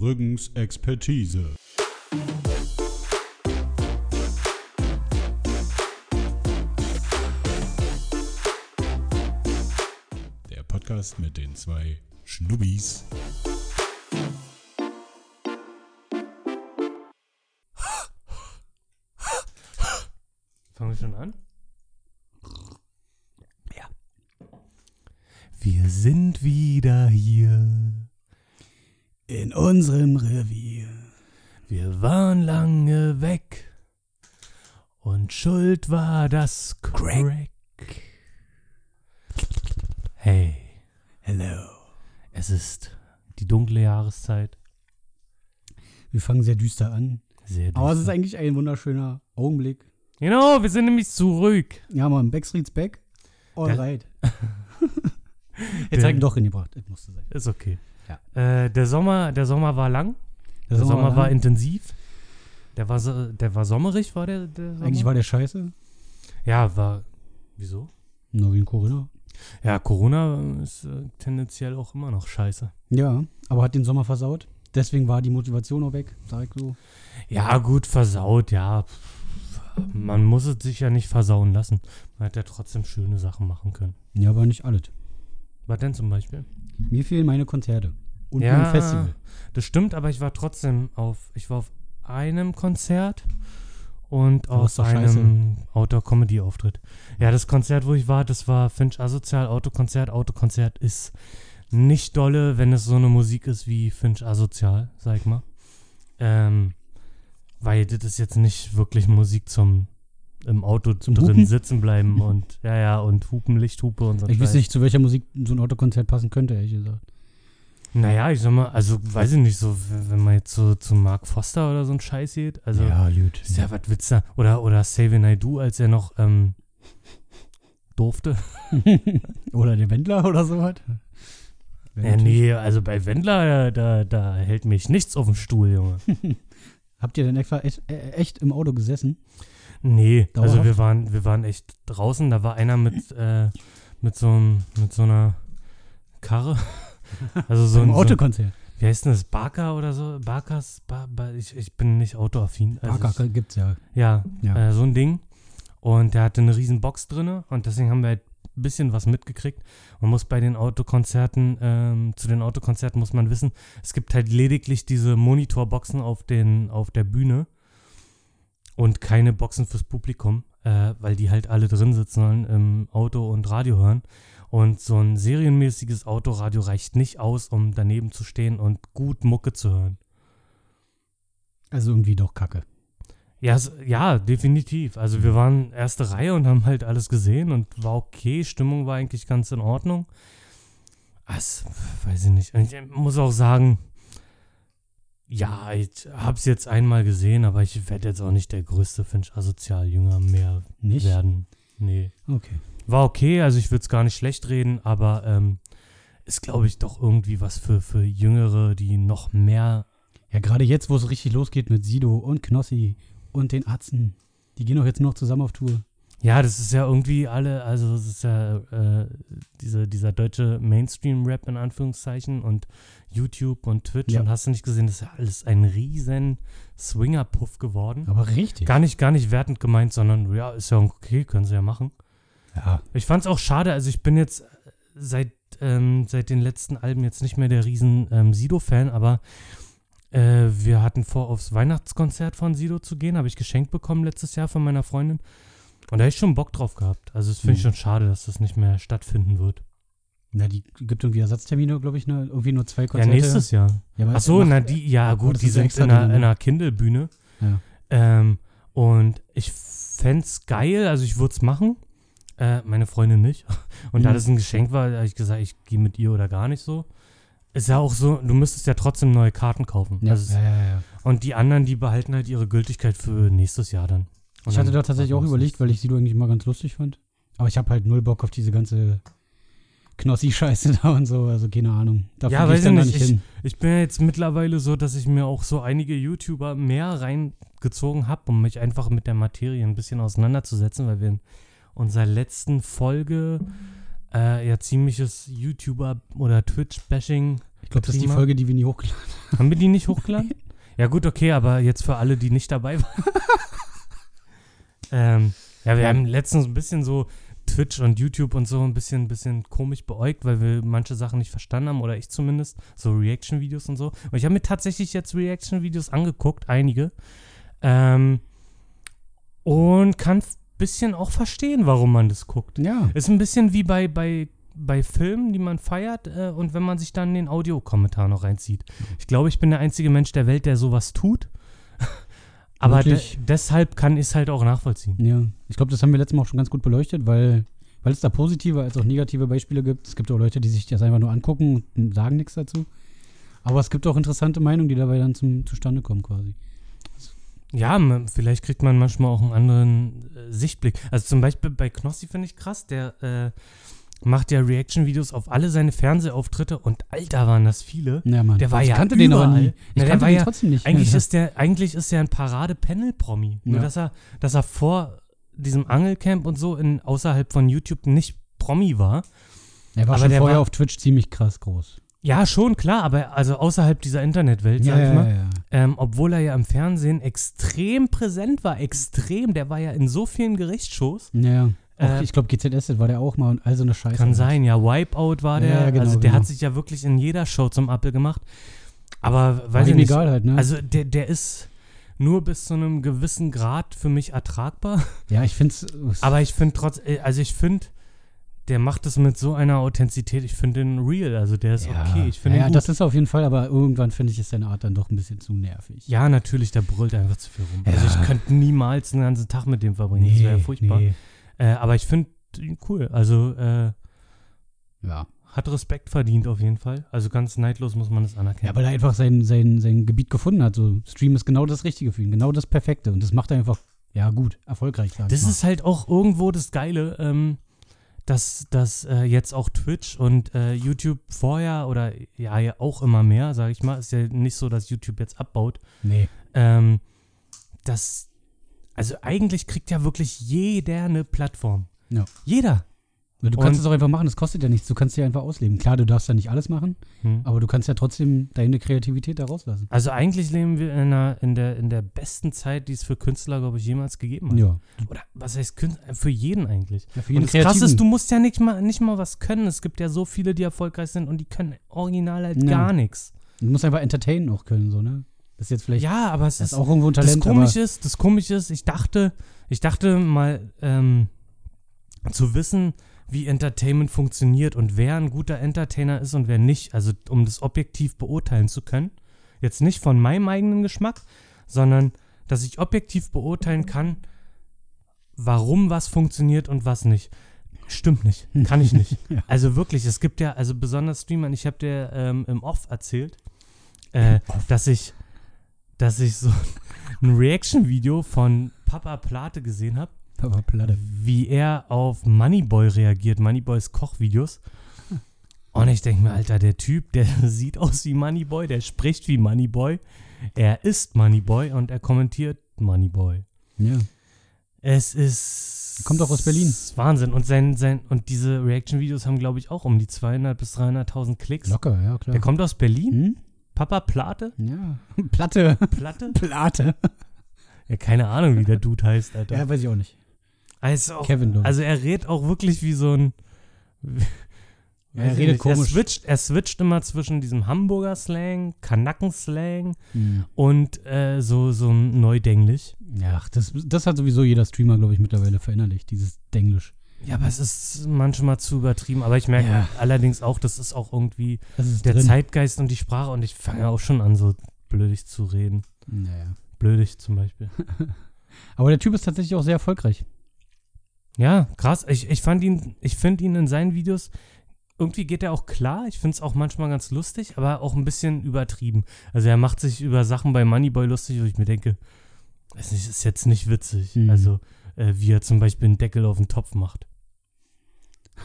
Brüggens Expertise. Der Podcast mit den zwei Schnubbis. In unserem Revier. Wir waren lange weg. Und schuld war das Crack. Hey, Hello. es ist die dunkle Jahreszeit. Wir fangen sehr düster an. Sehr Aber es ist düster. eigentlich ein wunderschöner Augenblick. Genau, wir sind nämlich zurück. Ja, man, Backstreet's back. Alright. Jetzt habe ich ihn doch hingebracht. Das musste sein. Ist okay. Ja. Äh, der, Sommer, der Sommer war lang. Der, Sommer, war intensiv. Der war, der war sommerig, war der, der Sommer? Eigentlich war der scheiße. Ja, war. Wieso? Nur wegen Corinna. Ja, Corona ist äh, tendenziell auch immer noch scheiße. Ja, aber hat den Sommer versaut. Deswegen war die Motivation auch weg, sag ich so. Ja, gut, versaut, ja. Man muss es sich ja nicht versauen lassen. Man hat ja trotzdem schöne Sachen machen können. Ja, aber nicht alles. Was denn zum Beispiel? Mir fehlen meine Konzerte. Und Ja. mein Festival. Das stimmt, aber ich war trotzdem auf. Ich war auf einem Konzert und auf einem Outdoor-Comedy-Auftritt. Ja, das Konzert, wo ich war, das war Finch Asozial Autokonzert. Autokonzert ist nicht dolle, wenn es so eine Musik ist wie Finch Asozial, sag ich mal. Ähm, weil das ist jetzt nicht wirklich Musik zum im Auto Zum drin Hupen? sitzen bleiben und ja, ja, und Hupen, Lichthupe und so. Ich weiß Scheiß. nicht, zu welcher Musik so ein Autokonzert passen könnte, ehrlich gesagt. Naja, ich sag mal, also weiß ich nicht, so, wenn man jetzt so zu Mark Foster oder so ein Scheiß geht, also gut. ist ja, was willst du? Oder, oder Savin Naidu, als er noch ähm, durfte. oder der Wendler oder sowas. Ja, nee, also bei Wendler, da, da hält mich nichts auf dem Stuhl, Junge. Habt ihr denn etwa echt, äh, echt im Auto gesessen? Nee, also Dauerhaft? wir waren, wir waren echt draußen, da war einer mit, äh, mit so einem, mit so einer Karre. Also so ein, so, Autokonzert. wie heißt denn das? Barker oder so? Barkers? Ba, ba, ich, ich bin nicht autoaffin. Also Parker ich, gibt's ja. Ja, Ja. Äh, so ein Ding. Und der hatte eine riesen Box drinne und deswegen haben wir halt bisschen was mitgekriegt. Man muss bei den Autokonzerten, ähm, zu den Autokonzerten muss man wissen, es gibt halt lediglich diese Monitorboxen auf, den, auf der Bühne und keine Boxen fürs Publikum, äh, weil die halt alle drin sitzen sollen im Auto und Radio hören. Und so ein serienmäßiges Autoradio reicht nicht aus, um daneben zu stehen und gut Mucke zu hören. Also irgendwie doch kacke. Ja, ja, definitiv. Also wir waren erste Reihe und haben halt alles gesehen und war okay. Stimmung war eigentlich ganz in Ordnung. Was, weiß ich nicht. Ich muss auch sagen, ja, ich hab's jetzt einmal gesehen, aber ich werde jetzt auch nicht der größte Finch Asozial-Jünger mehr Nicht? werden. Nee. Okay. War okay, also ich würde es gar nicht schlecht reden, aber ähm, ist, glaube ich, doch irgendwie was für, für Jüngere, die noch mehr Ja, gerade jetzt, wo es richtig losgeht mit Sido und Knossi und den Atzen. Die gehen doch jetzt noch zusammen auf Tour. Ja, das ist ja irgendwie alle, also es ist ja äh, diese, dieser deutsche Mainstream-Rap in Anführungszeichen und YouTube und Twitch Ja. und hast du nicht gesehen, das ist ja alles ein riesen Swinger-Puff geworden. Aber richtig. Gar nicht, gar nicht wertend gemeint, sondern ja, ist ja okay, können sie ja machen. Ja. Ich fand's auch schade, also ich bin jetzt seit, ähm, seit den letzten Alben jetzt nicht mehr der riesen ähm, Sido-Fan, aber äh, wir hatten vor, aufs Weihnachtskonzert von Sido zu gehen, habe ich geschenkt bekommen letztes Jahr von meiner Freundin. Und da hab ich schon Bock drauf gehabt. Also das finde ich Mhm. schon schade, dass das nicht mehr stattfinden wird. Na, die gibt irgendwie Ersatztermine, glaube ich, ne? irgendwie nur zwei Ja, Konzerte. nächstes Jahr. Ja, Ach so, na die, ja gut, die sind in einer, in ne? einer Kindle-Bühne. Ja. Ähm, und ich fänd's geil, also ich würde es machen. Äh, meine Freundin nicht. Und da Mhm. das ein Geschenk war, habe ich gesagt, ich gehe mit ihr oder gar nicht so. Ist ja auch so, du müsstest ja trotzdem neue Karten kaufen. Ja, Also ja, ja, ja. Und die anderen, die behalten halt ihre Gültigkeit für nächstes Jahr dann. Und Ich hatte da tatsächlich auch überlegt, weil ich Sido eigentlich mal ganz lustig fand. Aber ich habe halt null Bock auf diese ganze Knossi-Scheiße da und so. Also keine Ahnung. Dafür Ja, weiß ich ich nicht. nicht hin. Ich bin ja jetzt mittlerweile so, dass ich mir auch so einige YouTuber mehr reingezogen habe, um mich einfach mit der Materie ein bisschen auseinanderzusetzen, weil wir in unserer letzten Folge äh, ja ziemliches YouTuber- oder Twitch-Bashing Ich glaube, das ist die. Folge, die wir nie hochgeladen Haben wir die nicht hochgeladen? ja, gut, okay, aber jetzt für alle, die nicht dabei waren. ähm, ja, wir Ja. haben letztens ein bisschen so Twitch und YouTube und so ein bisschen, bisschen komisch beäugt, weil wir manche Sachen nicht verstanden haben, oder ich zumindest, so Reaction-Videos und so. Und ich habe mir tatsächlich jetzt Reaction-Videos angeguckt, einige. Ähm, und kann bisschen auch verstehen, warum man das guckt. Ja. Ist ein bisschen wie bei, bei, bei Filmen, die man feiert äh, und wenn man sich dann den Audiokommentar noch reinzieht. Ich glaube, ich bin der einzige Mensch der Welt, der sowas tut. Aber de deshalb kann ich es halt auch nachvollziehen. Ja. Ich glaube, das haben wir letztes Mal auch schon ganz gut beleuchtet, weil, weil es da positive als auch negative Beispiele gibt. Es gibt auch Leute, die sich das einfach nur angucken und sagen nichts dazu. Aber es gibt auch interessante Meinungen, die dabei dann zum, zustande kommen quasi. Ja, vielleicht kriegt man manchmal auch einen anderen äh, Sichtblick. Also zum Beispiel bei Knossi finde ich krass, der äh, macht ja Reaction-Videos auf alle seine Fernsehauftritte und Alter waren das viele. Ja, Mann. Der war ich ja kannte den aber überall. nie. Na, Ich der kannte war den ja- trotzdem nicht. Eigentlich ist der, eigentlich ist er ein Parade-Panel-Promi. Nur Ja. dass er, dass er vor diesem Angelcamp und so in, außerhalb von YouTube nicht Promi war. Er war aber schon der vorher war- auf Twitch ziemlich krass groß. Ja, schon, klar, aber also außerhalb dieser Internetwelt, sag ich mal. ja. Ähm, obwohl er ja im Fernsehen extrem präsent war, extrem. Der war ja in so vielen Gerichtsshows. Ja, ja. Auch, Äh, ich glaube, GZS war der auch mal und all so eine Scheiße. Kann sein, ja. Wipeout war der. Ja, genau, also der genau. hat sich ja wirklich in jeder Show zum Apfel gemacht. Aber War weiß ich ihm nicht. egal halt, ne? Also der, der ist nur bis zu einem gewissen Grad für mich ertragbar. ja, ich finde es. Aber ich finde trotz, äh, also ich finde, der macht es mit so einer Authentizität. Ich finde den real, also der ist okay. Ich finde ja, ja, das ist auf jeden Fall, aber irgendwann finde ich, ist seine Art dann doch ein bisschen zu nervig. ja, natürlich, der brüllt einfach zu viel rum. Ja. Also ich könnte niemals einen ganzen Tag mit dem verbringen. das wäre ja furchtbar. Nee. Äh, aber ich finde ihn cool. Also äh, Ja. hat Respekt verdient auf jeden Fall. Also ganz neidlos muss man das anerkennen. ja, weil er einfach sein, sein, sein Gebiet gefunden hat. So, Stream ist genau das Richtige für ihn, genau das Perfekte. Und das macht er einfach, ja, gut, erfolgreich, Das mal. ist halt auch irgendwo das Geile, ähm, dass, dass äh, jetzt auch Twitch und äh, YouTube vorher oder ja, ja auch immer mehr, sage ich mal, ist ja nicht so, dass YouTube jetzt abbaut. Nee. Ähm, das, also eigentlich kriegt ja wirklich jeder eine Plattform. Ja. Jeder. Du kannst Und- es auch einfach machen, das kostet ja nichts. Du kannst ja einfach ausleben. Klar, du darfst ja nicht alles machen, Hm. aber du kannst ja trotzdem deine Kreativität da rauslassen. Also eigentlich leben wir in, einer, in, der, in der besten Zeit, die es für Künstler, glaube ich, jemals gegeben hat. Ja. Oder was heißt Künstler? Für jeden eigentlich. ja für Und jeden das Krasse ist, du musst ja nicht mal, nicht mal was können. Es gibt ja so viele, die erfolgreich sind und die können original halt Ja. gar nichts. Du musst einfach entertainen auch können, so, ne? Das ist jetzt vielleicht Ja, aber es das ist ist auch irgendwo ein das Talent, Komische ist, das Komische ist, ich dachte, ich dachte mal ähm, zu wissen, wie Entertainment funktioniert und wer ein guter Entertainer ist und wer nicht. Also um das objektiv beurteilen zu können. Jetzt nicht von meinem eigenen Geschmack, sondern dass ich objektiv beurteilen kann, warum was funktioniert und was nicht. Stimmt nicht. Kann ich nicht. Ja. Also wirklich, es gibt ja, also besonders Streamern, ich habe dir ähm, im Off erzählt, äh, dass ich, dass ich so ein Reaction-Video von Papa Plate gesehen habe, aber Platte. wie er auf Moneyboy reagiert, Moneyboys Kochvideos. Und ich denke mir, Alter, der Typ, der sieht aus wie Moneyboy, der spricht wie Moneyboy, er ist Moneyboy und er kommentiert Moneyboy. Ja. Es ist. Kommt auch aus Berlin. Wahnsinn. Und, sein, sein, und diese Reaction-Videos haben, glaube ich, auch um die 200.000 bis 300.000 Klicks. Locker, ja, klar. Der kommt aus Berlin. Hm? Papa Plate? Ja. Platte. Platte? Platte. Ja, keine Ahnung, wie der Dude heißt, Alter. Ja, weiß ich auch nicht. Also, auch, Kevin, ich. also er redet auch wirklich wie so ein. Ja, er redet komisch. Er switcht, er switcht immer zwischen diesem Hamburger Slang, Kanaken-Slang Hm. und äh, so, so Neudenglisch. Ja, ach, das, das hat sowieso jeder Streamer, glaube ich, mittlerweile verinnerlicht, dieses Denglisch. Ja, aber es ist manchmal zu übertrieben. Aber ich merke Ja. allerdings auch, das ist auch irgendwie ist der drin. Zeitgeist und die Sprache. Und ich fange auch schon an, so blödig zu reden. Naja. Blödig zum Beispiel. Aber der Typ ist tatsächlich auch sehr erfolgreich. Ja, krass. Ich, ich fand ihn, ich finde ihn in seinen Videos, irgendwie geht er auch klar. Ich finde es auch manchmal ganz lustig, aber auch ein bisschen übertrieben. Also er macht sich über Sachen bei Moneyboy lustig, wo ich mir denke, das ist jetzt nicht witzig. Mhm. Also äh, wie er zum Beispiel einen Deckel auf den Topf macht.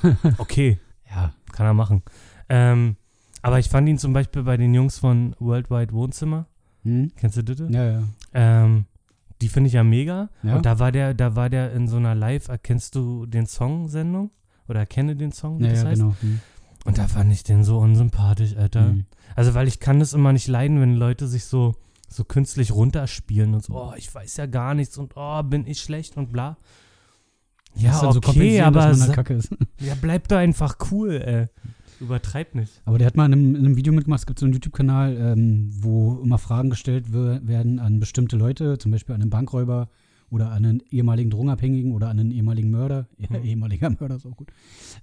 Okay, Ja. kann er machen. Ähm, aber ich fand ihn zum Beispiel bei den Jungs von Worldwide Wohnzimmer. Hm? Kennst du das? Ja, ja. Ähm, die finde ich ja mega. Ja. Und da war der, da war der in so einer Live, erkennst du den Song-Sendung? Oder erkenne den Song, wie ja, das ja heißt? genau. Hm. Und da fand ich den so unsympathisch, Alter. Mhm. Also, weil ich kann das immer nicht leiden, wenn Leute sich so, so künstlich runterspielen und so, oh, ich weiß ja gar nichts und oh, bin ich schlecht und bla. Ja, so okay, kompensieren, aber dass man da Kacke ist. ja, bleib doch einfach cool, ey. Übertreib nicht. Aber der hat mal in einem, in einem Video mitgemacht, es gibt so einen YouTube-Kanal, ähm, wo immer Fragen gestellt wer- werden an bestimmte Leute, zum Beispiel an einen Bankräuber oder an einen ehemaligen Drogenabhängigen oder an einen ehemaligen Mörder. Ja, Mhm. ehemaliger Mörder ist auch gut.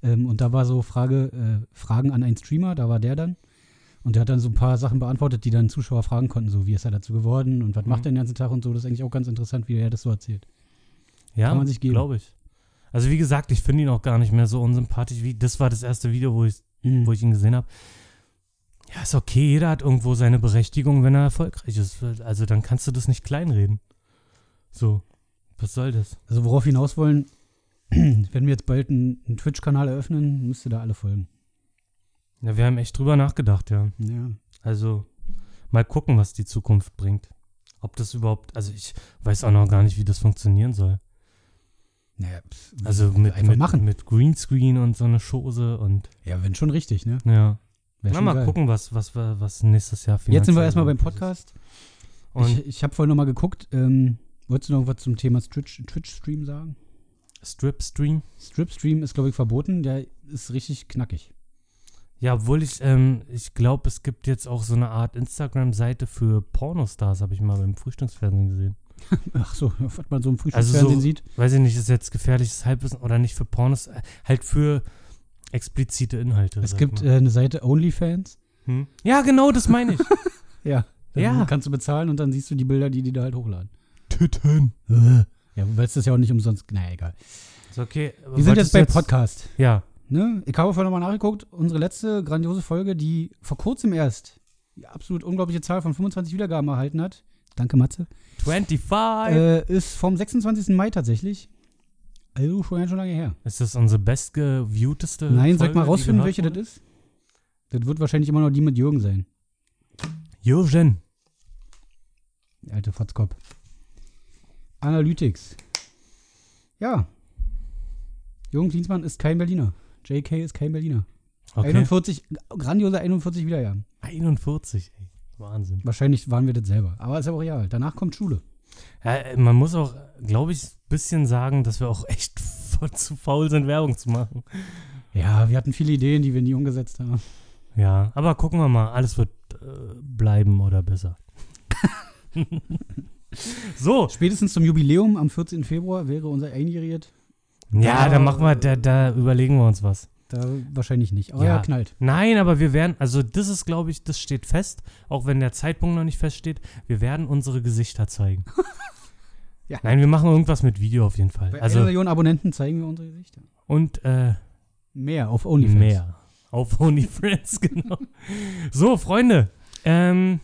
Ähm, und da war so Frage, äh, Fragen an einen Streamer, da war der dann. Und der hat dann so ein paar Sachen beantwortet, die dann Zuschauer fragen konnten, so wie ist er dazu geworden und was Mhm. macht er den ganzen Tag und so. Das ist eigentlich auch ganz interessant, wie er das so erzählt. Ja, Kann man sich geben. glaube ich. Also, wie gesagt, ich finde ihn auch gar nicht mehr so unsympathisch wie. Das war das erste Video, wo ich, Mhm. wo ich ihn gesehen habe. Ja, ist okay, jeder hat irgendwo seine Berechtigung, wenn er erfolgreich ist. Also, dann kannst du das nicht kleinreden. So, was soll das? Also worauf hinaus wollen, wenn wir jetzt bald einen, einen Twitch-Kanal eröffnen, müsst ihr da alle folgen. Ja, wir haben echt drüber nachgedacht, ja. Ja. Also, mal gucken, was die Zukunft bringt. Ob das überhaupt, also ich weiß auch noch gar nicht, wie das funktionieren soll. Naja, Also mit, einfach mit, machen. mit Greenscreen und so eine Chose und Ja, wenn schon richtig, ne? ja. Na, mal geil. gucken, was, was, was nächstes Jahr Jetzt sind wir finanziell erstmal beim. Podcast. Und ich ich habe vorhin noch mal geguckt. Ähm, wolltest du noch was zum Thema Twitch- Twitch-Stream sagen? Strip-Stream? Strip-Stream ist, glaube ich, verboten. Der ist richtig knackig. Ja, obwohl ich, ähm, ich glaube, es gibt jetzt auch so eine Art Instagram-Seite für Pornostars, habe ich mal beim Frühstücksfernsehen gesehen. Ach so, was man so im Also Frühstücksfernsehen so- sieht. Weiß ich nicht, ist jetzt gefährliches Halbwissen oder nicht für Pornos, äh, halt für explizite Inhalte. Es gibt äh, eine Seite OnlyFans. hm? Ja, genau, das meine ich. Ja. Ja. kannst du bezahlen und dann siehst du die Bilder, die die da halt hochladen. Titten. Ja, weil es das ja auch nicht umsonst. Naja, egal. Ist okay. Wir sind jetzt du beim Podcast. Ja, Ne? Ich habe vorhin nochmal nachgeguckt. Unsere letzte grandiose Folge, die vor kurzem erst die absolut unglaubliche Zahl von 25 Wiedergaben erhalten hat. Danke, Matze. 25. Äh, ist vom 26. Mai tatsächlich. Also schon ganz schön lange her. Ist das unsere bestgeviewteste Nein, Folge, mal die rausfinden, welche das wurde? ist? Das wird wahrscheinlich immer noch die mit Jürgen sein. Jürgen. Der alte Fotzkopf. Analytics. Ja. Jürgen Klinsmann ist kein Berliner. JK ist kein Berliner. Okay. 41, grandiose 41 Wiedergaben. 41, ey. Wahnsinn. Wahrscheinlich waren wir das selber. Aber ist ja auch real. Danach kommt Schule. Ja, man muss auch, glaube ich, ein bisschen sagen, dass wir auch echt zu faul sind, Werbung zu machen. Ja, wir hatten viele Ideen, die wir nie umgesetzt haben. Ja, aber gucken wir mal. Alles wird äh, bleiben oder besser. so, Spätestens zum Jubiläum am 14. Februar wäre unser Einjähriges. ja, Ja, dann machen wir, da, da überlegen wir uns was. Da wahrscheinlich nicht. Aber ja, Ja. knallt. Nein, aber wir werden, also das ist, glaube ich, das steht fest, auch wenn der Zeitpunkt noch nicht feststeht. Wir werden unsere Gesichter zeigen. Ja. Nein, wir machen irgendwas mit Video auf jeden Fall. Bei Also Million Abonnenten zeigen wir unsere Gesichter. und äh, Mehr auf OnlyFans. mehr auf OnlyFriends, genau. So, Freunde, ähm,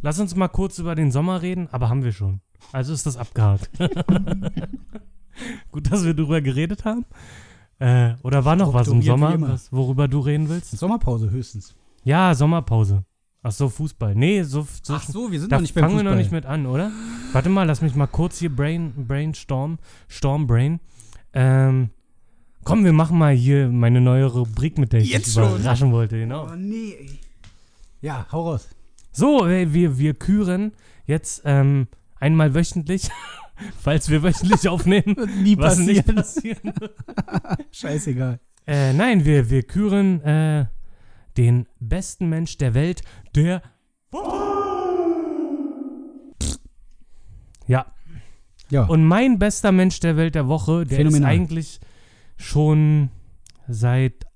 lass uns mal kurz über den Sommer reden, aber haben wir schon. Also ist das abgehakt. Gut, dass wir drüber geredet haben. Äh, oder war noch was im Sommer, was, worüber du reden willst? Sommerpause höchstens. Ja, Sommerpause. Ach so, Fußball. Nee, so, so Ach so, wir sind da noch nicht beim fangen wir Fußball. noch nicht mit an, oder? Warte mal, lass mich mal kurz hier Brain, Brainstorm, Storm Brain. Ähm, komm, wir machen mal hier meine neue Rubrik, mit der ich Jetzt dich schon? überraschen wollte, genau. Oh nee, ey. Ja, hau raus. So, wir, wir küren jetzt ähm, einmal wöchentlich, falls wir wöchentlich aufnehmen, Nie was nicht passieren wird. Scheißegal. Äh, nein, wir, wir küren äh, den besten Mensch der Welt, der. Ja, Ja, und mein bester Mensch der Welt der Woche, der Phänomenal. ist eigentlich schon seit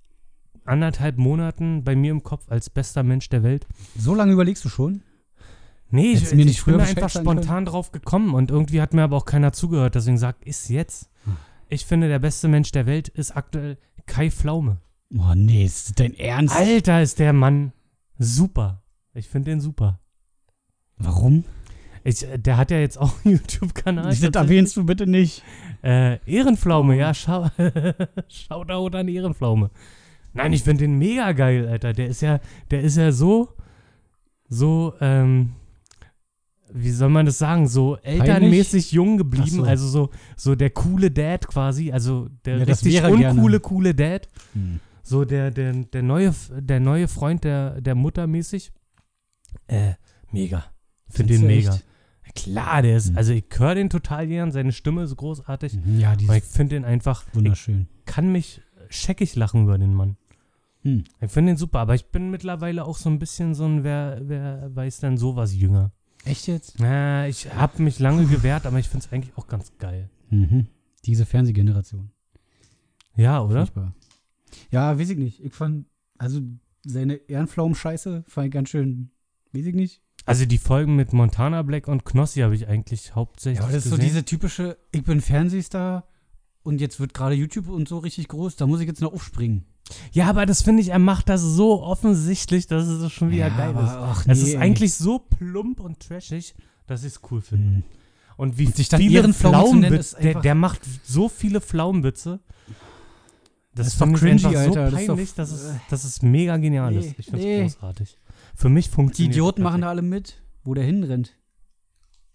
anderthalb Monaten bei mir im Kopf als bester Mensch der Welt. so lange überlegst du schon? Nee, ich, Hättest du mir nicht ich bin einfach spontan drauf gekommen und irgendwie hat mir aber auch keiner zugehört, deswegen sag ist jetzt. Hm. Ich finde, der beste Mensch der Welt ist aktuell Kai Pflaume. Oh nee, ist dein Ernst? Alter, ist der Mann super. Ich finde den super. Warum? Ich, äh, der hat ja jetzt auch einen YouTube-Kanal. Das erwähnst du bitte nicht. Äh, Ehrenpflaume, ja, schau, Shoutout an Ehrenpflaume. Nein, ich finde den mega geil, Alter. Der ist ja, der ist ja so, so, ähm, wie soll man das sagen, so elternmäßig jung geblieben, so. also so, so der coole Dad quasi, also der Ja, richtig uncoole, gerne. coole Dad. Hm. so der, der, der, neue, der neue Freund der, der Mutter mäßig. Äh, mega. Finde den mega. echt? Klar, der ist, Mhm. also ich höre den total gern, seine Stimme ist großartig. Mhm, Ja, die Aber ich ist finde den einfach, ich wunderschön. kann mich scheckig lachen über den Mann. Hm. Ich finde den super, aber ich bin mittlerweile auch so ein bisschen so ein, wer, wer weiß denn sowas jünger. Echt jetzt? Na, ich habe mich lange gewehrt, aber ich finde es eigentlich auch ganz geil. Mhm. Diese Fernsehgeneration. Ja, oder? Furchtbar. Ja, weiß ich nicht. Ich fand, also seine Ehrenpflaumen-Scheiße fand ich ganz schön, weiß ich nicht. Also die Folgen mit Montana Black und Knossi habe ich eigentlich hauptsächlich Ja, aber das ist so gesehen. diese typische, ich bin Fernsehstar und jetzt wird gerade YouTube und so richtig groß, da muss ich jetzt noch aufspringen. Ja, aber das finde ich, er macht das so offensichtlich, dass es schon wieder ja, geil ist. Ach, Es nee, ist ey. eigentlich so plump und trashig, dass ich es cool finde. Hm. Und wie Und sich dann viele ist Pflaumenwitze, der, der macht so viele Pflaumenwitze. Das, Das ist doch cringy, einfach so Alter. Das ist doch- peinlich, dass, es, dass es mega genial Nee, ist. Ich finde es nee. großartig. Für mich Die funktioniert Idioten es machen da alle mit, wo der hinrennt.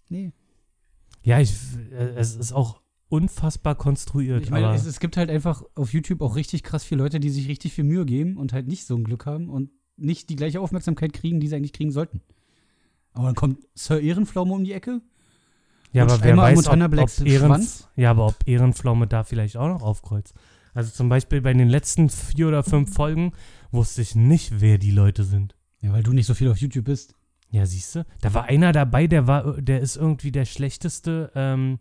Nee. Ja, ich, äh, es ist auch unfassbar konstruiert. Ich meine, es, es gibt halt einfach auf YouTube auch richtig krass viele Leute, die sich richtig viel Mühe geben und halt nicht so ein Glück haben und nicht die gleiche Aufmerksamkeit kriegen, die sie eigentlich kriegen sollten. Aber dann kommt Sir Ehrenpflaume um die Ecke. ja, aber wer weiß, ob, ob Ehren, Schwanz. ja, aber ob Ehrenpflaume da vielleicht auch noch aufkreuzt. Also zum Beispiel bei den letzten vier oder fünf Folgen wusste ich nicht, wer die Leute sind. Ja, weil du nicht so viel auf YouTube bist. Ja, siehst du? Da war einer dabei, der war, der ist irgendwie der schlechteste, ähm,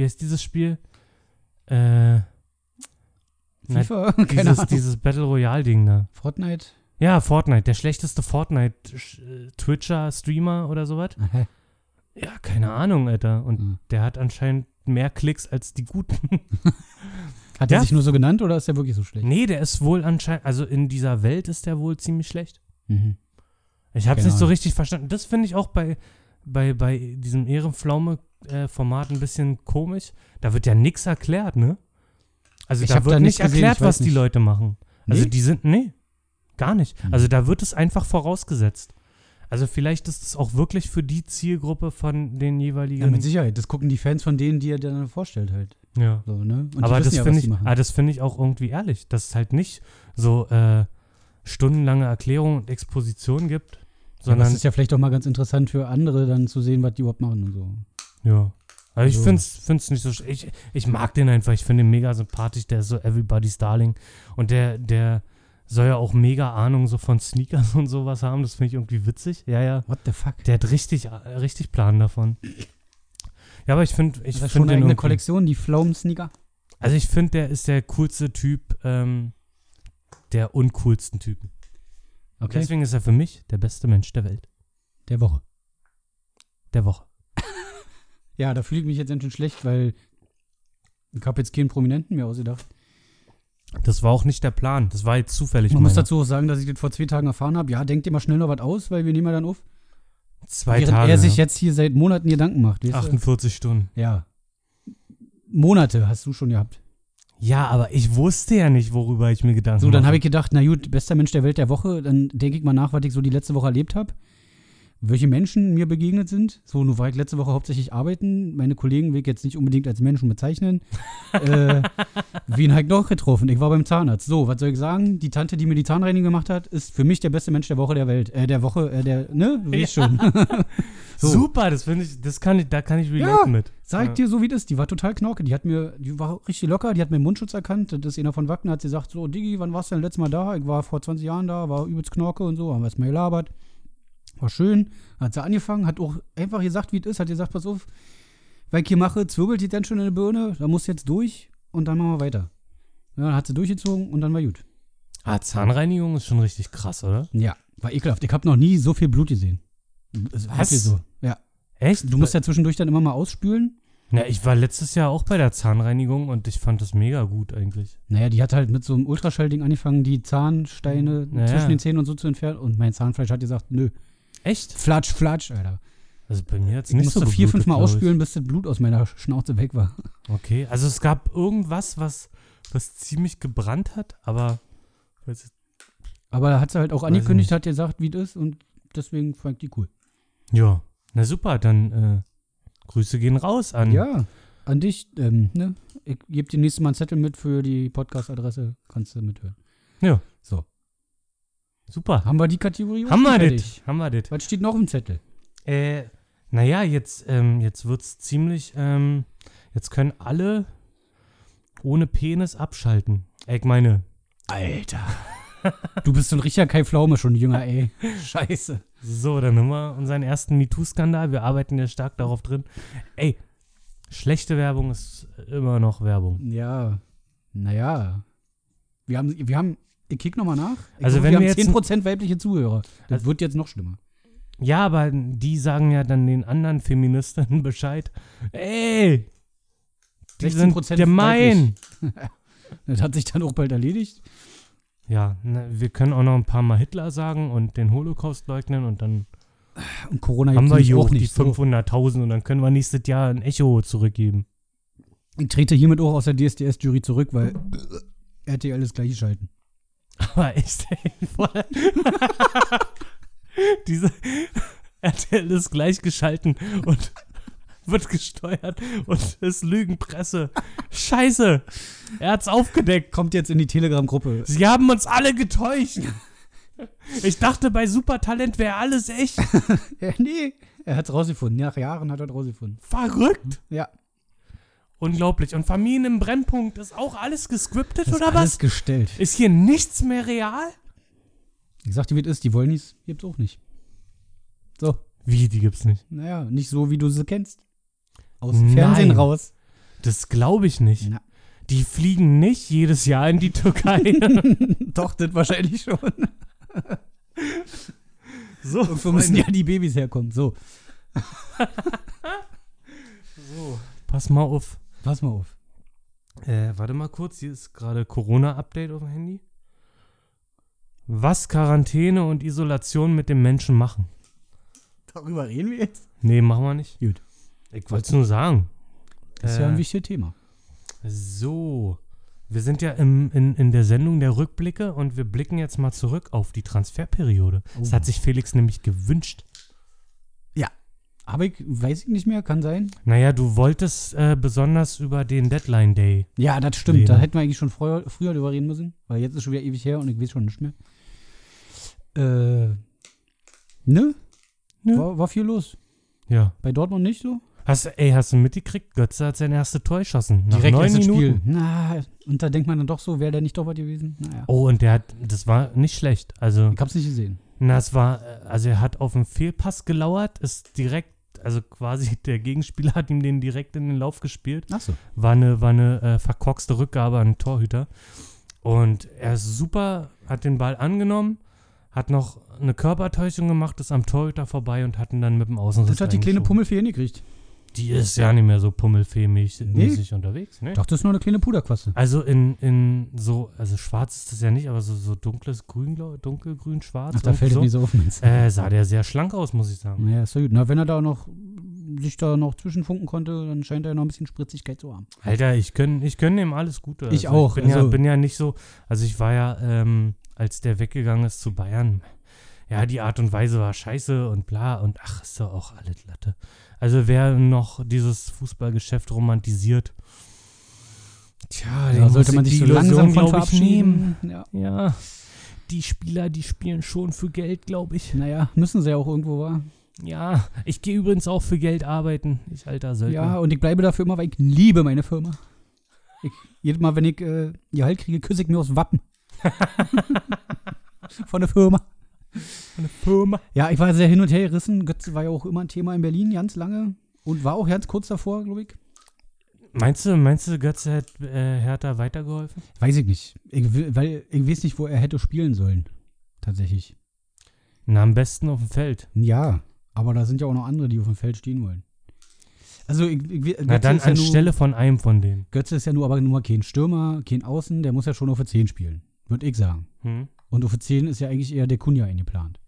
wie heißt dieses Spiel? Äh, Na, FIFA? Keine dieses, dieses Battle Royale-Ding da. Fortnite? Ja, Fortnite, der schlechteste Fortnite-Twitcher, Streamer oder sowas. Aha. Ja, keine Ahnung, Alter. Und Hm. der hat anscheinend mehr Klicks als die guten. Hat Ja. er sich nur so genannt oder ist er wirklich so schlecht? nee, der ist wohl anscheinend, also in dieser Welt ist der wohl ziemlich schlecht. Mhm. Ich habe es nicht so richtig verstanden. Das finde ich auch bei, bei, bei diesem Ehrenpflaume-Format ein bisschen komisch. Da wird ja nichts erklärt, ne? Also Ich da wird da nicht gesehen, erklärt, ich was die nicht. Leute machen. Also Nee? die sind, nee, gar nicht. Hm. Also da wird es einfach vorausgesetzt. Also vielleicht ist es auch wirklich für die Zielgruppe von den jeweiligen. Ja, mit Sicherheit. Das gucken die Fans von denen, die er dann vorstellt halt. ja. So, ne? Die Aber das ja, finde was ich, die machen. ah, das finde ich auch irgendwie ehrlich, dass es halt nicht so äh, stundenlange Erklärung und Exposition gibt, Ja, sondern das ist ja vielleicht auch mal ganz interessant für andere dann zu sehen, was die überhaupt machen und so. Ja. Aber ich Also- finde es nicht so sch- ich, ich mag den einfach, ich finde ihn mega sympathisch, der ist so everybody's darling. Und der, der soll ja auch mega Ahnung so von Sneakers und sowas haben, das finde ich irgendwie witzig. Ja, ja. What the fuck? Der hat richtig, äh, richtig Plan davon. Ja, aber ich finde, ich das finde schon eine eigene Kollektion, die Pflaumen-Sneaker? Also ich finde, der ist der coolste Typ, ähm, der uncoolsten Typen. Okay. Deswegen ist er für mich der beste Mensch der Welt. Der Woche. Der Woche. Ja, da fühle ich mich jetzt ganz schön schlecht, weil ich habe jetzt keinen Prominenten mehr ausgedacht. Das war auch nicht der Plan. Das war jetzt zufällig. Man muss meiner. dazu auch sagen, dass ich das vor zwei Tagen erfahren habe. Ja, denkt ihr mal schnell noch was aus, weil wir nehmen ja dann auf. Zwei Während Tage. er sich jetzt hier seit Monaten Gedanken macht. Weißt du? 48 Stunden. Ja. Monate hast du schon gehabt. Ja, aber ich wusste ja nicht, worüber ich mir Gedanken So, dann habe ich gedacht, na gut, bester Mensch der Welt der Woche. Dann denke ich mal nach, was ich so die letzte Woche erlebt habe. Welche Menschen mir begegnet sind. So, nun war ich letzte Woche hauptsächlich arbeiten. Meine Kollegen will ich jetzt nicht unbedingt als Menschen bezeichnen. äh, wen habe ich noch getroffen? Ich war beim Zahnarzt. So, was soll ich sagen? Die Tante, die mir die Zahnreinigung gemacht hat, ist für mich der beste Mensch der Woche der Welt. Äh, der Woche, äh, der, ne? Du weißt schon. so. Super, das finde ich, das kann ich, da kann ich relaten mit. Sag Ja. dir so, wie das ist. Die war total knorke. Die hat mir, die war richtig locker. Die hat mir den Mundschutz erkannt. Das ist einer von Wacken. Hat sie gesagt, so, Diggi, wann warst du denn letztes Mal da? Ich war vor 20 Jahren da, war übelst knorke und so. Haben wir erstmal gelabert. War schön. Hat sie angefangen, hat auch einfach gesagt, wie es ist. Hat gesagt, pass auf, weil ich hier mache, zwirbelt die dann schon in der Birne. Da muss jetzt durch und dann machen wir weiter. Ja, dann hat sie durchgezogen und dann war gut. Ah, Zahnreinigung ist schon richtig krass, oder? Ja, war ekelhaft. Ich habe noch nie so viel Blut gesehen. Also Was? wirklich So. Ja. Echt? Du musst ja zwischendurch dann immer mal ausspülen. Ja, ich war letztes Jahr auch bei der Zahnreinigung und ich fand das mega gut eigentlich. Naja, die hat halt mit so einem Ultraschallding angefangen, die Zahnsteine Ja, zwischen ja. den Zähnen und so zu entfernen. Und mein Zahnfleisch hat gesagt, nö, Echt? flatsch, flatsch, Alter. Also bei mir hat es Ich nicht musste so vier, fünf Mal ausspülen, bis das Blut aus meiner Schnauze weg war. Okay, also es gab irgendwas, was, was ziemlich gebrannt hat, aber Aber da hat sie halt auch angekündigt, hat gesagt, wie das ist und deswegen fand ich die cool. ja, na super, dann äh, Grüße gehen raus an. Ja, an dich, ähm, ne? Ich gebe dir nächstes Mal einen Zettel mit für die Podcast-Adresse, kannst du mithören. Ja. So. Super. Haben wir die Kategorie? Haben wir das? Haben wir das? Was steht noch im Zettel? Äh, naja, jetzt, ähm, jetzt wird's ziemlich, ähm, jetzt können alle ohne Penis abschalten. Äh, Ich meine, Alter. du bist so ein richtiger Kai Pflaume schon jünger, ey. Scheiße. so, dann haben wir unseren ersten MeToo-Skandal. Wir arbeiten ja stark darauf drin. Ey, schlechte Werbung ist immer noch Werbung. Ja. Naja. Wir haben, wir haben, ich kick nochmal nach. Ich Also wenn wir wir haben jetzt 10% weibliche Zuhörer. Das Also- wird jetzt noch schlimmer. Ja, aber die sagen ja dann den anderen Feministinnen Bescheid. Ey, die 16% sind gemein. Das hat sich dann auch bald erledigt. Ja, ne, wir können auch noch ein paar Mal Hitler sagen und den Holocaust leugnen und dann Und Corona haben wir hier auch die nicht. So. 500.000 und dann können wir nächstes Jahr ein Echo zurückgeben. Ich trete hiermit auch aus der DSDS-Jury zurück, weil RTL ist gleich schalten. Aber ich dir vor, diese RTL ist gleichgeschalten und wird gesteuert und ist Lügenpresse. Scheiße, er hat's aufgedeckt. Kommt jetzt in die Telegram-Gruppe. Sie haben uns alle getäuscht. Ich dachte, bei Supertalent wäre alles echt. Ja, nee, er hat's rausgefunden. Nach Jahren hat er es rausgefunden. Verrückt. Ja. Unglaublich. Und Familien im Brennpunkt ist auch alles gescriptet Das ist oder alles was? gestellt. Ist hier nichts mehr real? Ich sag dir, wie es ist. Die Wollnies gibt's auch nicht. So. Wie, die gibt's nicht. Naja, nicht so, wie du sie kennst. Aus dem Nein. Fernsehen raus. Das glaube ich nicht. Na. Die fliegen nicht jedes Jahr in die Türkei. Doch, das wahrscheinlich schon. so, Irgendwo müssen ja die Babys herkommen. So, Pass mal auf. Pass mal auf. Äh, warte mal kurz, hier ist gerade Corona-Update auf dem Handy. Was Quarantäne und Isolation mit dem Menschen machen. Darüber reden wir jetzt. Nee, machen wir nicht. Gut. Ich wollte es nur sagen. Das ist ja Äh, ein wichtiges Thema. So. Wir sind ja im, in, in der Sendung der Rückblicke und wir blicken jetzt mal zurück auf die Transferperiode. Das Oh. hat sich Felix nämlich gewünscht. Aber ich weiß ich nicht mehr, kann sein. Naja, du wolltest äh, besonders über den Deadline Day. Ja, das stimmt. Reden. Da hätten wir eigentlich schon früher, früher drüber reden müssen. Weil jetzt ist schon wieder ewig her und ich weiß schon nicht mehr. Äh. Ne? Nö. War, war viel los. Ja. Bei Dortmund nicht so? Hast, ey, hast du mitgekriegt? Götze hat sein erstes Tor geschossen. Nach Direkt neun Minuten. Spiel. Na, und da denkt man dann doch so, wäre der nicht doch was gewesen? Naja. Oh, und der hat, das war nicht schlecht. Also, Ich hab's nicht gesehen. na, es war, äh, also er hat auf einen Fehlpass gelauert, ist direkt, also quasi der Gegenspieler hat ihm den direkt in den Lauf gespielt. Achso. War eine, war eine äh, verkorkste Rückgabe an den Torhüter. Und er ist super, hat den Ball angenommen, hat noch eine Körpertäuschung gemacht, ist am Torhüter vorbei und hat ihn dann mit dem Außenriss Das hat die kleine eingeschoben. Pummelfee hingekriegt. Die ist ja nicht mehr so pummelfähig mäßig unterwegs, ne? Doch, das ist nur eine kleine Puderquaste. Also in, in so, also schwarz ist das ja nicht, aber so, so dunkles Grün, glaub, dunkelgrün, schwarz. Ach, da fällt es so. nicht so auf. Äh, sah der sehr schlank aus, muss ich sagen. Naja, ist ja gut. Na, wenn er da noch sich da noch zwischenfunken konnte, dann scheint er noch ein bisschen Spritzigkeit zu haben. Alter, ich gönn, ich gönn ihm alles Gute. Ich also auch, Ich bin, ja, also- bin ja nicht so, also ich war ja, ähm, als der weggegangen ist zu Bayern, ja, die Art und Weise war scheiße und bla und ach, ist doch auch alles Latte. Also wer noch dieses Fußballgeschäft romantisiert, tja, Da sollte man ich sich die so langsam von verabschieden. Ja. Ja, die Spieler, die spielen schon für Geld, glaube ich. Naja, müssen sie ja auch irgendwo war. Ja, ich gehe übrigens auch für Geld arbeiten. Ich alter Söldner. Ja, und ich bleibe dafür immer, weil ich liebe meine Firma. Ich, jedes Mal, wenn ich äh, Gehalt kriege, küsse ich mir aus Wappen. Von der Firma. Eine Firma. Ja, ich war sehr hin und her gerissen. Götze war ja auch immer ein Thema in Berlin, ganz lange. Und war auch ganz kurz davor, glaube ich. Meinst du, meinst du, Götze hat äh, Hertha weitergeholfen? Weiß ich nicht. Ich, weil ich weiß nicht, wo er hätte spielen sollen. Tatsächlich. Na, am besten auf dem Feld. Ja, aber da sind ja auch noch andere, die auf dem Feld stehen wollen. Also, ich, ich, Götze, Na, dann ist ja nur, anstelle von einem von denen. Götze ist ja nur aber nur kein Stürmer, kein Außen, der muss ja schon auf der 10 spielen. Würde ich sagen. Hm? Und auf der 10 ist ja eigentlich eher der Kunja eingeplant.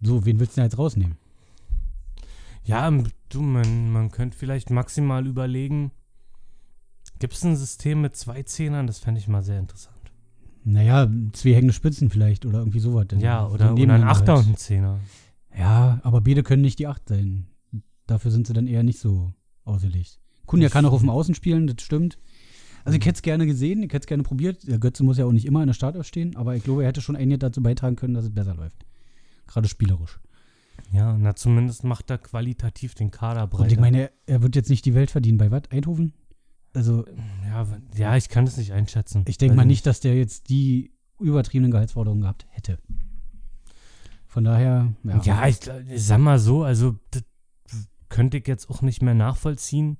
So, wen willst du denn jetzt rausnehmen? Ja, du, man, man könnte vielleicht maximal überlegen, gibt es ein System mit zwei Zehnern? Das fände ich mal sehr interessant. Naja, zwei hängende Spitzen vielleicht oder irgendwie sowas. denn. Ja, oder, oder ein Achter halt. und ein Zehner. Ja, aber beide können nicht die 8 sein. Dafür sind sie dann eher nicht so ausgelegt. Kunja kann auch auf dem Außen spielen, das stimmt. Also ich hätte es gerne gesehen, ich hätte es gerne probiert. Der Götze muss ja auch nicht immer in der Startelf stehen, aber ich glaube, er hätte schon einiges dazu beitragen können, dass es besser läuft. Gerade spielerisch. Ja, na zumindest macht er qualitativ den Kader breiter. Und ich meine, er, wird jetzt nicht die Welt verdienen. Bei was? Eindhoven? Also, ja, ja, ich kann das nicht einschätzen. ich denke mal nicht, dass der jetzt die übertriebenen Gehaltsforderungen gehabt hätte. Von daher, ja. Ja, ich, ich sag mal so, also das könnte ich jetzt auch nicht mehr nachvollziehen,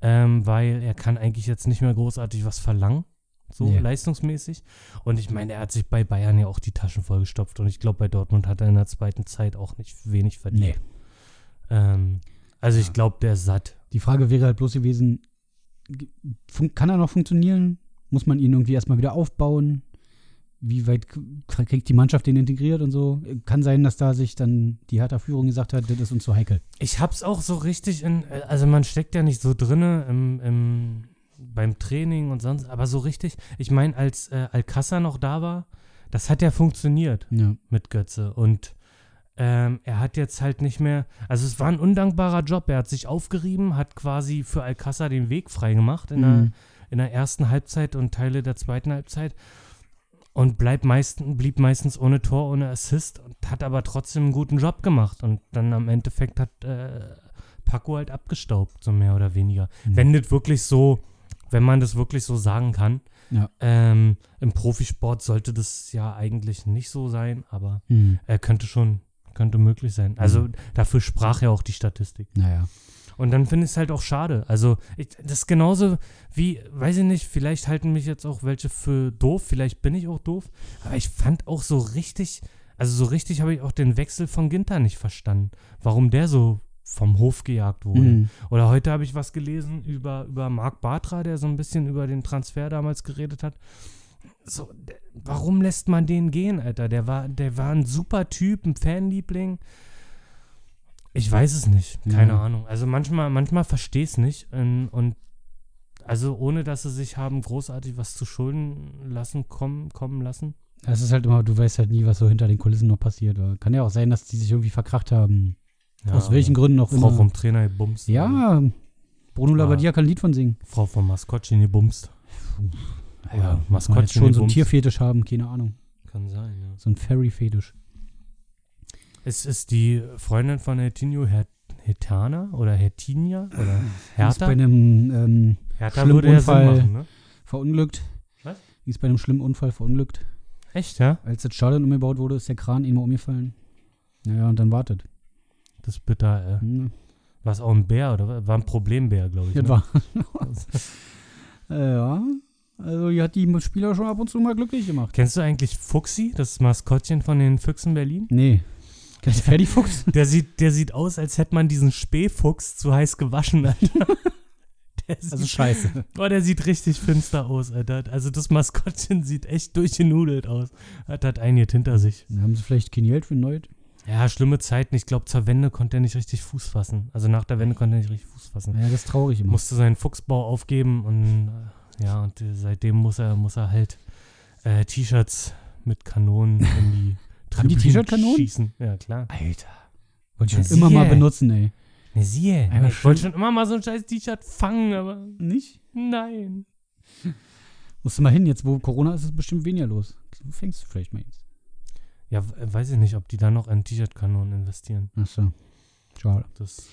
ähm, weil er kann eigentlich jetzt nicht mehr großartig was verlangen, so Nee. leistungsmäßig. Und ich meine, er hat sich bei Bayern ja auch die Taschen vollgestopft und ich glaube, bei Dortmund hat er in der zweiten Zeit auch nicht wenig verdient. Nee. Ähm, also ich Ja. glaube, der ist satt. Die Frage wäre halt bloß gewesen, kann er noch funktionieren? Muss man ihn irgendwie erstmal wieder aufbauen? Wie weit kriegt die Mannschaft den integriert und so? Kann sein, dass da sich dann die Hertha-Führung gesagt hat, das ist uns zu heikel. Ich hab's auch so richtig in, also man steckt ja nicht so drinne im, im, beim Training und sonst, aber so richtig, ich meine, als äh, Alcázar noch da war, das hat ja funktioniert Ja. mit Götze und ähm, er hat jetzt halt nicht mehr, also es war ein undankbarer Job, er hat sich aufgerieben, hat quasi für Alcázar den Weg freigemacht in, der, Mhm. in der ersten Halbzeit und Teile der zweiten Halbzeit und bleibt meisten, blieb meistens ohne Tor, ohne Assist und hat aber trotzdem einen guten Job gemacht. Und dann am Endeffekt hat äh, Paco halt abgestaubt, so mehr oder weniger. Mhm. Wenn das wirklich so, wenn man das wirklich so sagen kann. Ja. Ähm, Im Profisport sollte das ja eigentlich nicht so sein, aber Mhm. er könnte schon, könnte möglich sein. Also Mhm. dafür sprach ja auch die Statistik. Naja. Und dann finde ich es halt auch schade. Also, ich, das ist genauso wie, weiß ich nicht, vielleicht halten mich jetzt auch welche für doof, vielleicht bin ich auch doof, aber ich fand auch so richtig, also so richtig habe ich auch den Wechsel von Ginter nicht verstanden. Warum der so vom Hof gejagt wurde. Mhm. Oder heute habe ich was gelesen über, über Marc Bartra, der so ein bisschen über den Transfer damals geredet hat. So, warum lässt man den gehen, Alter? Der war, der war ein super Typ, ein Fanliebling. Ich weiß es nicht, keine Ja. Ahnung. Also manchmal, manchmal verstehe ich es nicht. Und, und also ohne, dass sie sich haben großartig was zu Schulden lassen, kommen, kommen lassen. Es ist halt immer, du weißt halt nie, was so hinter den Kulissen noch passiert. Kann ja auch sein, dass die sich irgendwie verkracht haben. Ja, Aus welchen Gründen auch Frau immer. vom Trainer gebumst. ja, Bruno Ja. Labbadia kann ein Lied von singen. Frau vom Maskottchen gebumst. Ja, Maskottchen schon so einen gebumst. Tierfetisch haben, keine Ahnung. Kann sein, ja. So ein Fairy-Fetisch. Es ist die Freundin von Hertinho Her Hetana oder Hertinia oder Die ist Hertha. bei einem ähm, Hertha schlimmen würde Unfall. machen, ne? verunglückt. Was? Die ist bei einem schlimmen Unfall verunglückt. Echt, ja? Als das Stadion umgebaut wurde, ist der Kran ihm mal umgefallen. Naja, und dann wartet. Das ist bitter, äh. Hm, War es auch ein Bär oder was? war ein Problembär, glaube ich. Das ne? war. Ja. Also, die hat die Spieler schon ab und zu mal glücklich gemacht. Kennst du eigentlich Fuchsi, das Maskottchen von den Füchsen Berlin? Nee. Kennst du Ferdi Fuchs? Der sieht, der sieht aus, als hätte man diesen Spähfuchs zu heiß gewaschen, Alter. Der sieht, Also scheiße. Boah, der sieht richtig finster aus, Alter. Also das Maskottchen sieht echt durchgenudelt aus. Hat hat einiges hinter sich. Dann haben sie vielleicht kein Geld für neu. Ja, schlimme Zeiten. Ich glaube, zur Wende konnte er nicht richtig Fuß fassen. Also nach der Wende konnte er nicht richtig Fuß fassen. Ja, das ist traurig immer. Musste seinen Fuchsbau aufgeben und äh, ja, und äh, seitdem muss er, muss er halt äh, T-Shirts mit Kanonen in die Haben die T-Shirt-Kanonen? schießen. Ja, klar. Alter. Wollte ich schon immer mal benutzen, ey. Ne, siehe. Einmal Ich wollte schon immer mal so ein scheiß T-Shirt fangen, aber Nicht? nein. Musst du mal hin, jetzt wo Corona ist, ist bestimmt weniger los. Du fängst vielleicht mal jetzt. Ja, weiß ich nicht, ob die da noch in T-Shirt-Kanonen investieren. Achso. Schade. Das,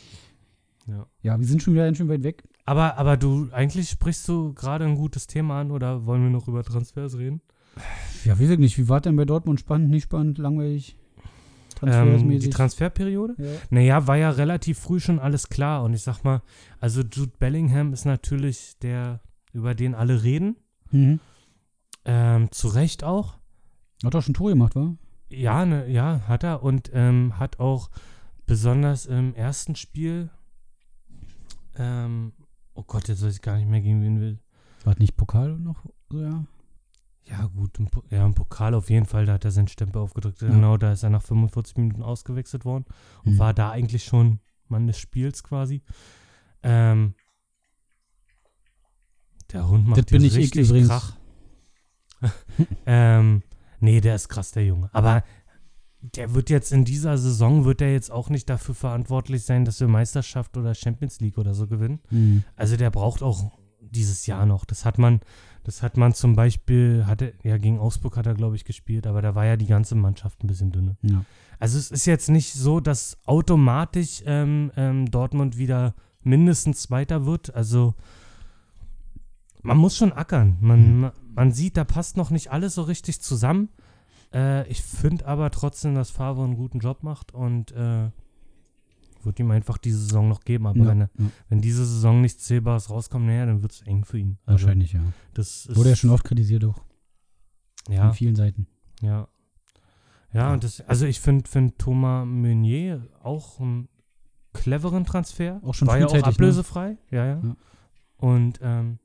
ja. Ja, wir sind schon wieder ganz schön weit weg. Aber, aber du, eigentlich sprichst du gerade ein gutes Thema an oder wollen wir noch über Transfers reden? Ja, weiß ich nicht. Wie war denn bei Dortmund? Spannend, nicht spannend, langweilig? Ähm, die? Transferperiode? ja. Naja, war ja relativ früh schon alles klar. Und ich sag mal, also Jude Bellingham ist natürlich der, über den alle reden. Mhm. Ähm, zu Recht auch. Hat doch schon Tor gemacht, wa? Ja, ne, ja, hat er. Und ähm, hat auch besonders im ersten Spiel, ähm, oh Gott, jetzt weiß ich gar nicht mehr, gegen wen will. War nicht Pokal noch? So, ja. Ja, gut, im, ja, im Pokal auf jeden Fall, da hat er seinen Stempel aufgedrückt. Ja. Genau, da ist er nach 45 Minuten ausgewechselt worden und Mhm. war da eigentlich schon Mann des Spiels quasi. Ähm, der Hund macht Das bin ich richtig übrigens. Krach. ähm, nee, der ist krass, der Junge. Aber der wird jetzt in dieser Saison, wird er jetzt auch nicht dafür verantwortlich sein, dass wir Meisterschaft oder Champions League oder so gewinnen. Mhm. Also der braucht auch dieses Jahr noch. Das hat man, das hat man zum Beispiel, hatte, ja, gegen Augsburg hat er, glaube ich, gespielt, aber da war ja die ganze Mannschaft ein bisschen dünne. Ja. Also es ist jetzt nicht so, dass automatisch ähm, ähm, Dortmund wieder mindestens Zweiter wird. Also man muss schon ackern. Man, Mhm. man sieht, da passt noch nicht alles so richtig zusammen. Äh, ich finde aber trotzdem, dass Favre einen guten Job macht und äh, wird ihm einfach diese Saison noch geben. Aber Ja, wenn, er- ja. wenn diese Saison nichts Zählbares rauskommt, naja, dann wird es eng für ihn. Also, Wahrscheinlich, ja. Das Wurde ja schon oft kritisiert auch. Ja, Von vielen Seiten. ja. Ja, und das, also ich finde find Thomas Meunier auch einen cleveren Transfer. Auch schon War ja auch ne? ablösefrei. Ja, ja. Ja. Und ähm,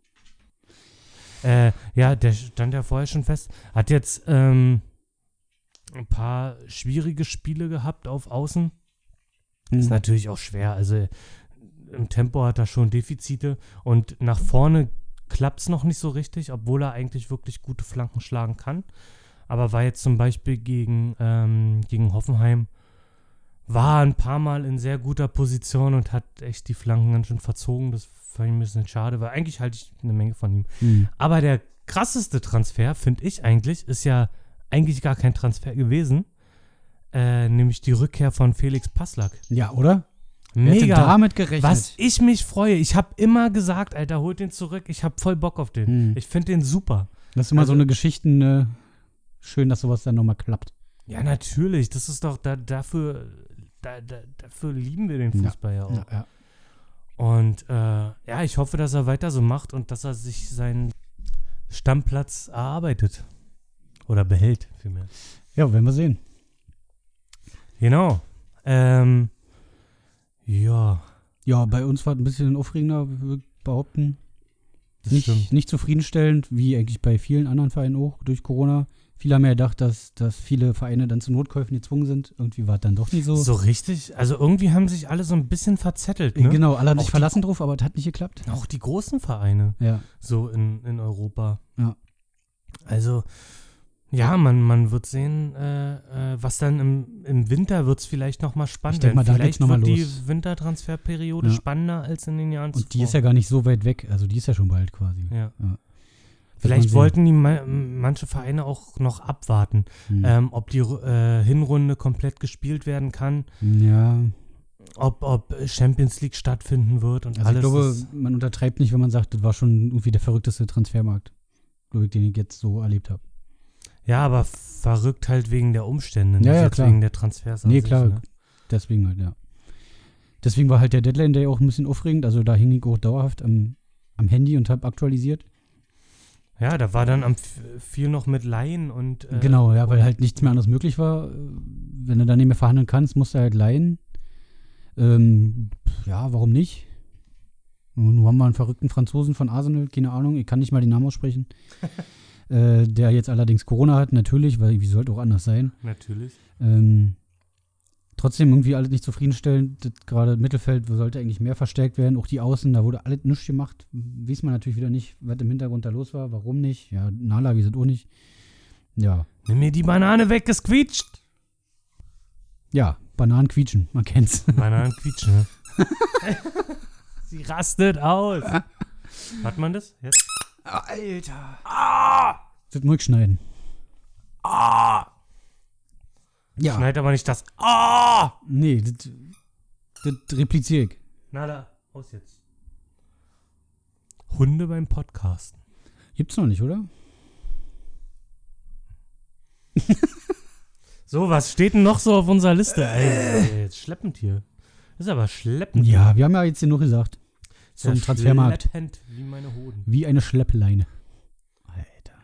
äh, ja, der stand ja vorher schon fest. Hat jetzt ähm, ein paar schwierige Spiele gehabt auf Außen. Ist Mhm. natürlich auch schwer. Also im Tempo hat er schon Defizite und nach vorne klappt es noch nicht so richtig, obwohl er eigentlich wirklich gute Flanken schlagen kann. Aber war jetzt zum Beispiel gegen, ähm, gegen Hoffenheim, war ein paar Mal in sehr guter Position und hat echt die Flanken ganz schön verzogen. Das fand ich ein bisschen schade, weil eigentlich halte ich eine Menge von ihm. Mhm. Aber der krasseste Transfer, finde ich eigentlich, ist ja eigentlich gar kein Transfer gewesen. Äh, nämlich die Rückkehr von Felix Passlack. Ja, oder? Wer hätte Mega. damit gerechnet? Was ich mich freue. Ich habe immer gesagt, Alter, holt den zurück. Ich habe voll Bock auf den. Hm. Ich finde den super. Das ist immer so also- eine Geschichten, äh, schön, dass sowas dann nochmal klappt. Ja, natürlich. Das ist doch da, dafür, da, da, dafür lieben wir den Ja. Fußball ja, auch. Ja, ja. Und äh, ja, ich hoffe, dass er weiter so macht und dass er sich seinen Stammplatz erarbeitet. Oder behält, vielmehr. ja, werden wir sehen. Genau. Ähm, ja, Ja, bei uns war es ein bisschen aufregender, würde ich behaupten. das Nicht, stimmt. nicht zufriedenstellend, wie eigentlich bei vielen anderen Vereinen auch durch Corona. Viele haben ja gedacht, dass, dass viele Vereine dann zu Notkäufen gezwungen sind. Irgendwie war es dann doch nicht so. So richtig. Also irgendwie haben sich alle so ein bisschen verzettelt. Ne? Genau, alle haben sich verlassen drauf, aber es hat nicht geklappt. Auch die großen Vereine. Ja, so in, in Europa. Ja. Also, ja, man, man wird sehen, äh, äh, was dann im, im Winter wird es vielleicht nochmal spannend Ich denk mal, da werden. geht's Vielleicht noch mal wird los. die Wintertransferperiode Ja. spannender als in den Jahren und die ist ja gar nicht so weit weg. Also die ist ja schon bald quasi. ja. Ja. Vielleicht wollten die ma manche Vereine auch noch abwarten, sehen. ähm, ob die äh, Hinrunde komplett gespielt werden kann, Hm. Ja, ob, ob Champions League stattfinden wird und also alles. ich glaube, man untertreibt nicht, wenn man sagt, das war schon irgendwie der verrückteste Transfermarkt, glaube ich, den ich jetzt so erlebt habe. Ja, aber verrückt halt wegen der Umstände, nicht Ja, ja, jetzt klar. wegen der Transfers. an Nee, sich, klar. Ne? Deswegen halt, ja. Deswegen war halt der Deadline Day auch ein bisschen aufregend. Also da hing ich auch dauerhaft am, am Handy und habe aktualisiert. Ja, da war dann am viel noch mit Laien und. Äh, genau, ja, weil halt nichts mehr anderes möglich war. Wenn du dann nicht mehr verhandeln kannst, musst du halt leihen. Ähm, ja, warum nicht? Nun haben wir einen verrückten Franzosen von Arsenal, keine Ahnung, ich kann nicht mal den Namen aussprechen. äh, der jetzt allerdings Corona hat, natürlich, weil wie sollte auch anders sein. Natürlich. Ähm, trotzdem irgendwie alles nicht zufriedenstellend. Gerade Mittelfeld sollte eigentlich mehr verstärkt werden. Auch die Außen, da wurde alles nichts gemacht. Weiß man natürlich wieder nicht, was im Hintergrund da los war. Warum nicht? Ja, Nala, wie sind auch nicht. Ja, Nimm mir die Banane weg, es quietscht. ja, Bananen quietschen, man kennt's. Bananen quietschen, ne? Sie rastet aus. Hat man das? Jetzt? Alter. Das muss ich schneiden. Ja, Schneid aber nicht das. Ah! nee, das, das repliziere ich. Na da, aus jetzt. Hunde beim Podcasten. Gibt's noch nicht, oder? So, was steht denn noch so auf unserer Liste? Ey, ey, jetzt schleppend hier. Das ist aber schleppend. Ja, wir haben ja jetzt genug gesagt. Ist ja Zum Transfermarkt. Schleppend wie meine Hoden. Wie eine Schleppleine. Alter.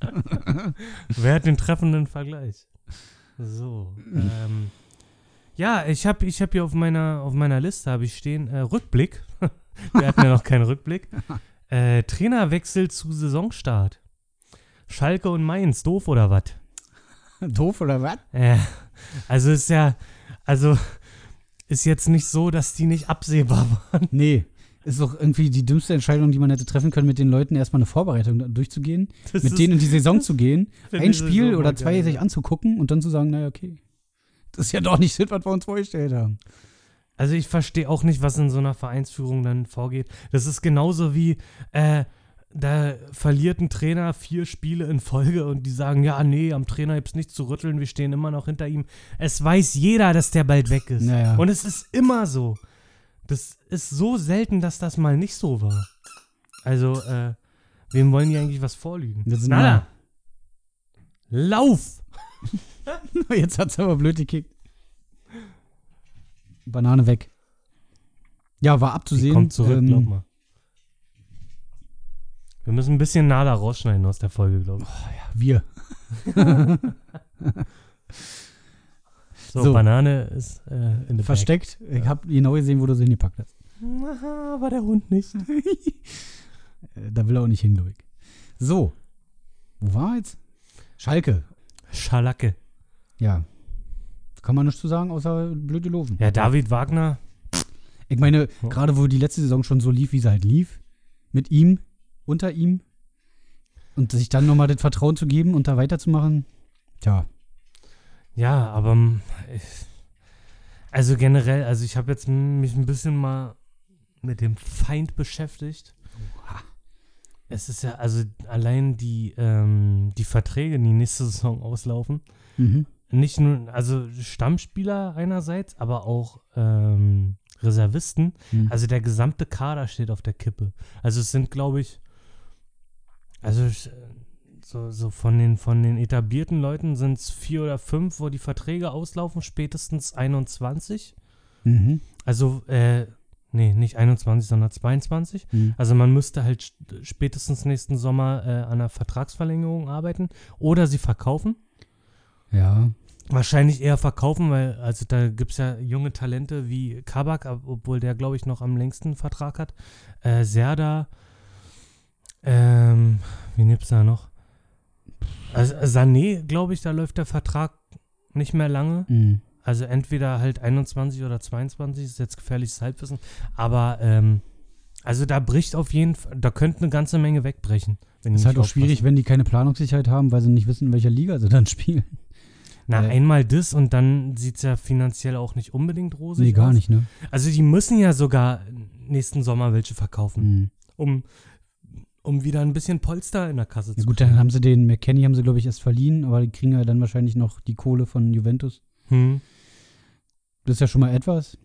Wer hat den treffenden Vergleich? So. Ähm, ja, ich habe ich hab hier auf meiner, auf meiner Liste habe ich stehen äh, Rückblick. Wir hatten ja noch keinen Rückblick. Äh, Trainerwechsel zu Saisonstart. Schalke und Mainz, doof oder was? Doof oder was? Äh, also ist ja, also ist jetzt nicht so, dass die nicht absehbar waren. Nee. Ist doch irgendwie die dümmste Entscheidung, die man hätte treffen können, mit den Leuten erstmal eine Vorbereitung durchzugehen, Das mit denen in die Saison zu gehen, ein Spiel oder zwei geil, sich anzugucken und dann zu sagen, naja, okay. Das ist ja doch nicht das, was wir uns vorgestellt haben. Also ich verstehe auch nicht, was in so einer Vereinsführung dann vorgeht. Das ist genauso wie, äh, da verliert ein Trainer vier Spiele in Folge und die sagen, ja, nee, am Trainer gibt's nichts zu rütteln, wir stehen immer noch hinter ihm. Es weiß jeder, dass der bald weg ist. Naja. Und es ist immer so. Das ist so selten, dass das mal nicht so war. Also, äh, wem wollen die eigentlich was vorlügen? Das Nada. Lauf! Jetzt hat's aber blöd gekickt. Banane weg. Ja, war Die abzusehen. kommt zurück, ähm, glaub mal. Wir müssen ein bisschen Nada rausschneiden aus der Folge, glaube ich. Wir. So, So. Banane ist äh, in der Versteckt. Ich habe genau gesehen, wo du sie hingepackt hast. Aha, war der Hund nicht. Äh, Da will er auch nicht hin, ich. So. Wo war jetzt? Schalke. Schalacke. Ja. Kann man nichts zu sagen, außer blöde Loven. Ja, David Wagner. Ich meine, Ja. gerade wo die letzte Saison schon so lief, wie sie halt lief, mit ihm, unter ihm, und sich dann nochmal das Vertrauen zu geben und da weiterzumachen, tja, Ja, aber ähm, ich, also generell, also ich habe jetzt mich ein bisschen mal mit dem Feind beschäftigt. Es ist ja, also allein die, ähm, die Verträge, die nächste Saison auslaufen, mhm. nicht nur, also Stammspieler einerseits, aber auch ähm, Reservisten. Mhm. Also der gesamte Kader steht auf der Kippe. Also es sind, glaube ich, also äh, so, so von, den, von den etablierten Leuten sind es vier oder fünf, wo die Verträge auslaufen, spätestens 21. Mhm. Also, äh, nee, nicht 21, sondern 22. Mhm. Also man müsste halt st- spätestens nächsten Sommer äh, an einer Vertragsverlängerung arbeiten oder sie verkaufen. Ja, Wahrscheinlich eher verkaufen, weil also da gibt es ja junge Talente wie Kabak, ab- obwohl der, glaube ich, noch am längsten Vertrag hat. Äh, Serda, ähm, wie gibt's da noch? Also Sané, glaube ich, da läuft der Vertrag nicht mehr lange. mhm. Also entweder halt 21 oder 22, ist jetzt gefährliches Halbwissen. Aber ähm, also da bricht auf jeden Fall, da könnte eine ganze Menge wegbrechen. Wenn ist halt auch schwierig, wenn die keine Planungssicherheit haben, weil sie nicht wissen, in welcher Liga sie dann spielen. Na, Äh. einmal das und dann sieht es ja finanziell auch nicht unbedingt rosig nee, gar aus. nicht, ne? Also die müssen ja sogar nächsten Sommer welche verkaufen, Mhm. um, um wieder ein bisschen Polster in der Kasse Ja zu gut, dann haben sie den McKenny, haben sie, glaube ich, erst verliehen, aber die kriegen ja dann wahrscheinlich noch die Kohle von Juventus. hm. Das ist ja schon mal etwas.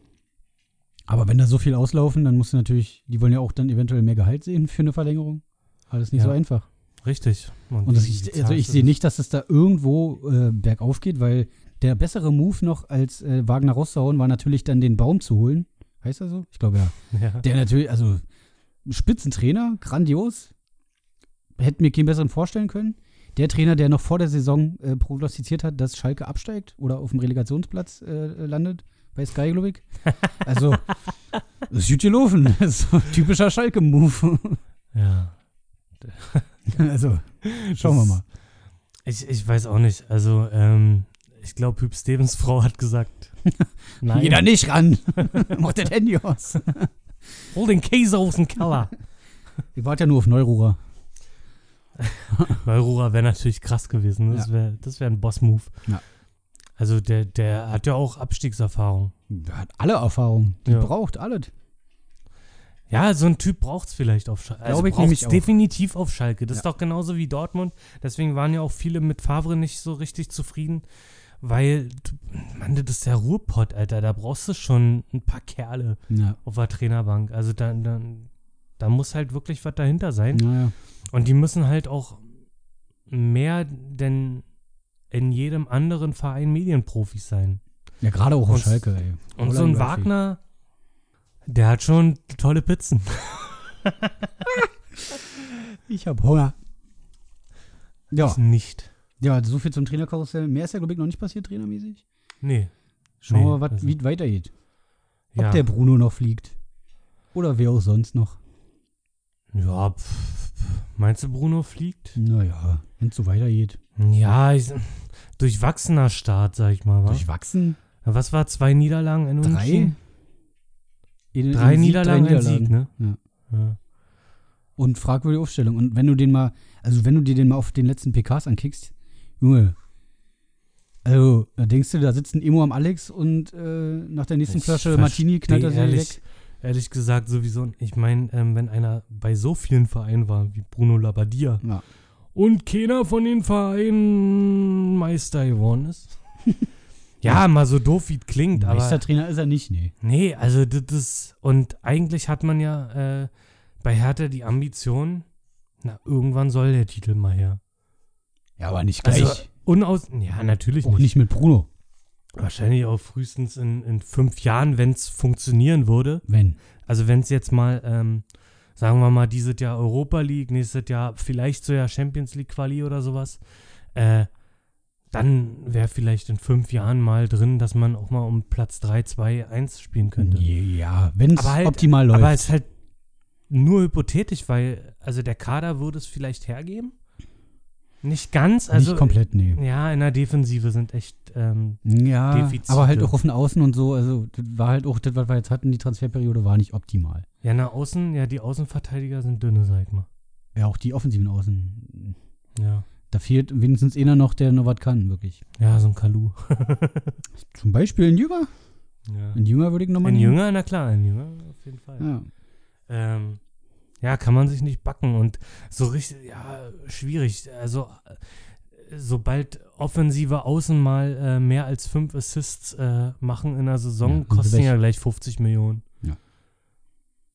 Aber wenn da so viel auslaufen, dann musst du natürlich, die wollen ja auch dann eventuell mehr Gehalt sehen für eine Verlängerung. Alles nicht Ja. so einfach. Richtig. Und das, wie ich, also ich sehe das? nicht, dass es da irgendwo äh, bergauf geht, weil der bessere Move noch als äh, Wagner rauszuhauen war natürlich dann den Baum zu holen. Heißt er so? Ich glaube ja. Ja. Der natürlich, also Spitzentrainer, grandios. Hätten mir keinen besseren vorstellen können. Der Trainer, der noch vor der Saison äh, prognostiziert hat, dass Schalke absteigt oder auf dem Relegationsplatz äh, landet, bei Sky, glaube ich. Also, das ist gut gelaufen. Das ist so ein typischer Schalke-Move. ja. also, schauen wir Das- mal. Ich, ich weiß auch nicht. Also, ähm, ich glaube, Hüb Stevens Frau hat gesagt. Nein. Geh da nicht ran. Mach das Handy aus. Hol den Käse aus dem Keller. Ich warte ja nur auf Neururer. Neurora wäre natürlich krass gewesen. ne? Das wäre das wär ein Boss-Move. Ja. Also der, der hat ja auch Abstiegserfahrung. Der hat alle Erfahrungen. Die Ja. braucht alles. Ja, so ein Typ braucht es vielleicht auf Schalke. Also Glaube ich braucht's nämlich auch. definitiv auf Schalke. Das Ja. ist doch genauso wie Dortmund. Deswegen waren ja auch viele mit Favre nicht so richtig zufrieden. Weil, Mann, das ist der Ruhrpott, Alter. Da brauchst du schon ein paar Kerle Ja. auf der Trainerbank. Also da, da, da muss halt wirklich was dahinter sein. Naja. Und die müssen halt auch mehr denn in jedem anderen Verein Medienprofis sein. Ja, gerade auch Und- Schalke, ey. Und so ein Wagner, der hat schon tolle Pizzen. Ich hab Hunger. Ja, Ich nicht. Ja, so viel zum Trainerkarussell. Mehr ist ja, glaube ich, noch nicht passiert, trainermäßig. Nee. Schauen Nee, wir mal, wat- also- wie es weitergeht. Ob Ja, der Bruno noch fliegt. Oder wer auch sonst noch. ja pff, meinst du, Bruno fliegt? Naja, wenn es so weitergeht. Ja, ich, durchwachsener Start, sag ich mal. Wa? Durchwachsen. Was war zwei Niederlagen in Drei? Unentschieden? In- Drei in Niederlagen, drei ein Sieg, ne? Ja. Ja. Und fragwürdige Aufstellung. Und wenn du den mal, also wenn du dir den mal auf den letzten PKs ankickst, Junge, Also, da denkst du, da sitzt ein Emo am Alex und äh, nach der nächsten Ich Flasche Martini knallt er sich ehrlich, weg. ehrlich gesagt sowieso. Ich meine, ähm, wenn einer bei so vielen Vereinen war wie Bruno Labbadia Ja. und keiner von den Vereinen Meister geworden ist. ja, mal so doof wie es klingt, aber Meistertrainer ist er nicht, nee. nee, also das ist und eigentlich hat man ja äh, bei Hertha die Ambition, na irgendwann soll der Titel mal her. Ja, aber nicht gleich. Also unaus, ja natürlich auch nicht. nicht mit Bruno, Wahrscheinlich auch frühestens in, in fünf Jahren, wenn es funktionieren würde. wenn. Also wenn es jetzt mal, ähm, sagen wir mal, dieses Jahr Europa League, nächstes Jahr vielleicht so ja Champions League Quali oder sowas, äh, dann wäre vielleicht in fünf Jahren mal drin, dass man auch mal um Platz 3, 2, 1 spielen könnte. Ja, wenn es halt- optimal läuft. Aber es ist halt nur hypothetisch, weil, also der Kader würde es vielleicht hergeben. Nicht ganz, also. nicht komplett, nee. Ja, in der Defensive sind echt, ähm, Ja, Defizite. aber halt auch auf den Außen und so. Also, das war halt auch das, was wir jetzt hatten, die Transferperiode war nicht optimal. ja, nach außen, ja, die Außenverteidiger sind dünne, sag ich mal. Ja, auch die offensiven Außen. Ja. Da fehlt wenigstens einer noch, der noch was kann, wirklich. Ja, so ein Kalu. Zum Beispiel ein Jünger. ja. Ein Jünger würde ich nochmal Ein. Jünger, na klar, ein Jünger, auf jeden Fall. Ja. Ähm, ja, kann man sich nicht backen und so richtig, ja, schwierig. Also, sobald offensive Außen mal äh, mehr als fünf Assists äh, machen in der Saison, Ja, kosten ja gleich 50 Millionen. Ja.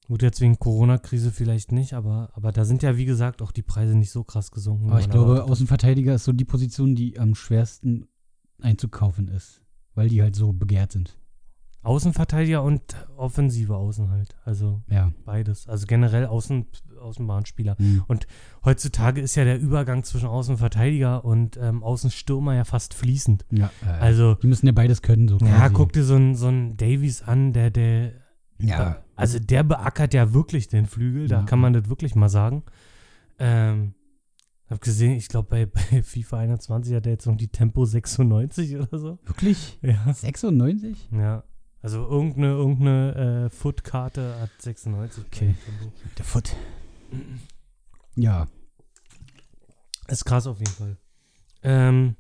Gut, jetzt wegen Corona-Krise vielleicht nicht, aber, aber da sind ja, wie gesagt, auch die Preise nicht so krass gesunken. Aber ich glaube, erwartet. Außenverteidiger ist so die Position, die am schwersten einzukaufen ist. Weil die halt so begehrt sind. Außenverteidiger und offensive Außen halt. Also Ja. beides. Also generell Außen, Außenbahnspieler. Mhm. Heutzutage ist ja der Übergang zwischen Außenverteidiger und ähm, Außenstürmer ja fast fließend. ja äh, Also, die müssen ja beides können, so ja, quasi. guck dir so einen so Davies an, der, der, Ja. also der beackert ja wirklich den Flügel, da Ja. kann man das wirklich mal sagen. Ähm, hab gesehen, ich glaube bei, bei FIFA 21 hat er jetzt irgendwie Tempo 96 oder so. Wirklich? Ja. 96? Ja. Also irgendeine, irgendeine äh, Footkarte hat 96. Okay. Der Foot. Ja. Ist krass auf jeden Fall. Ähm,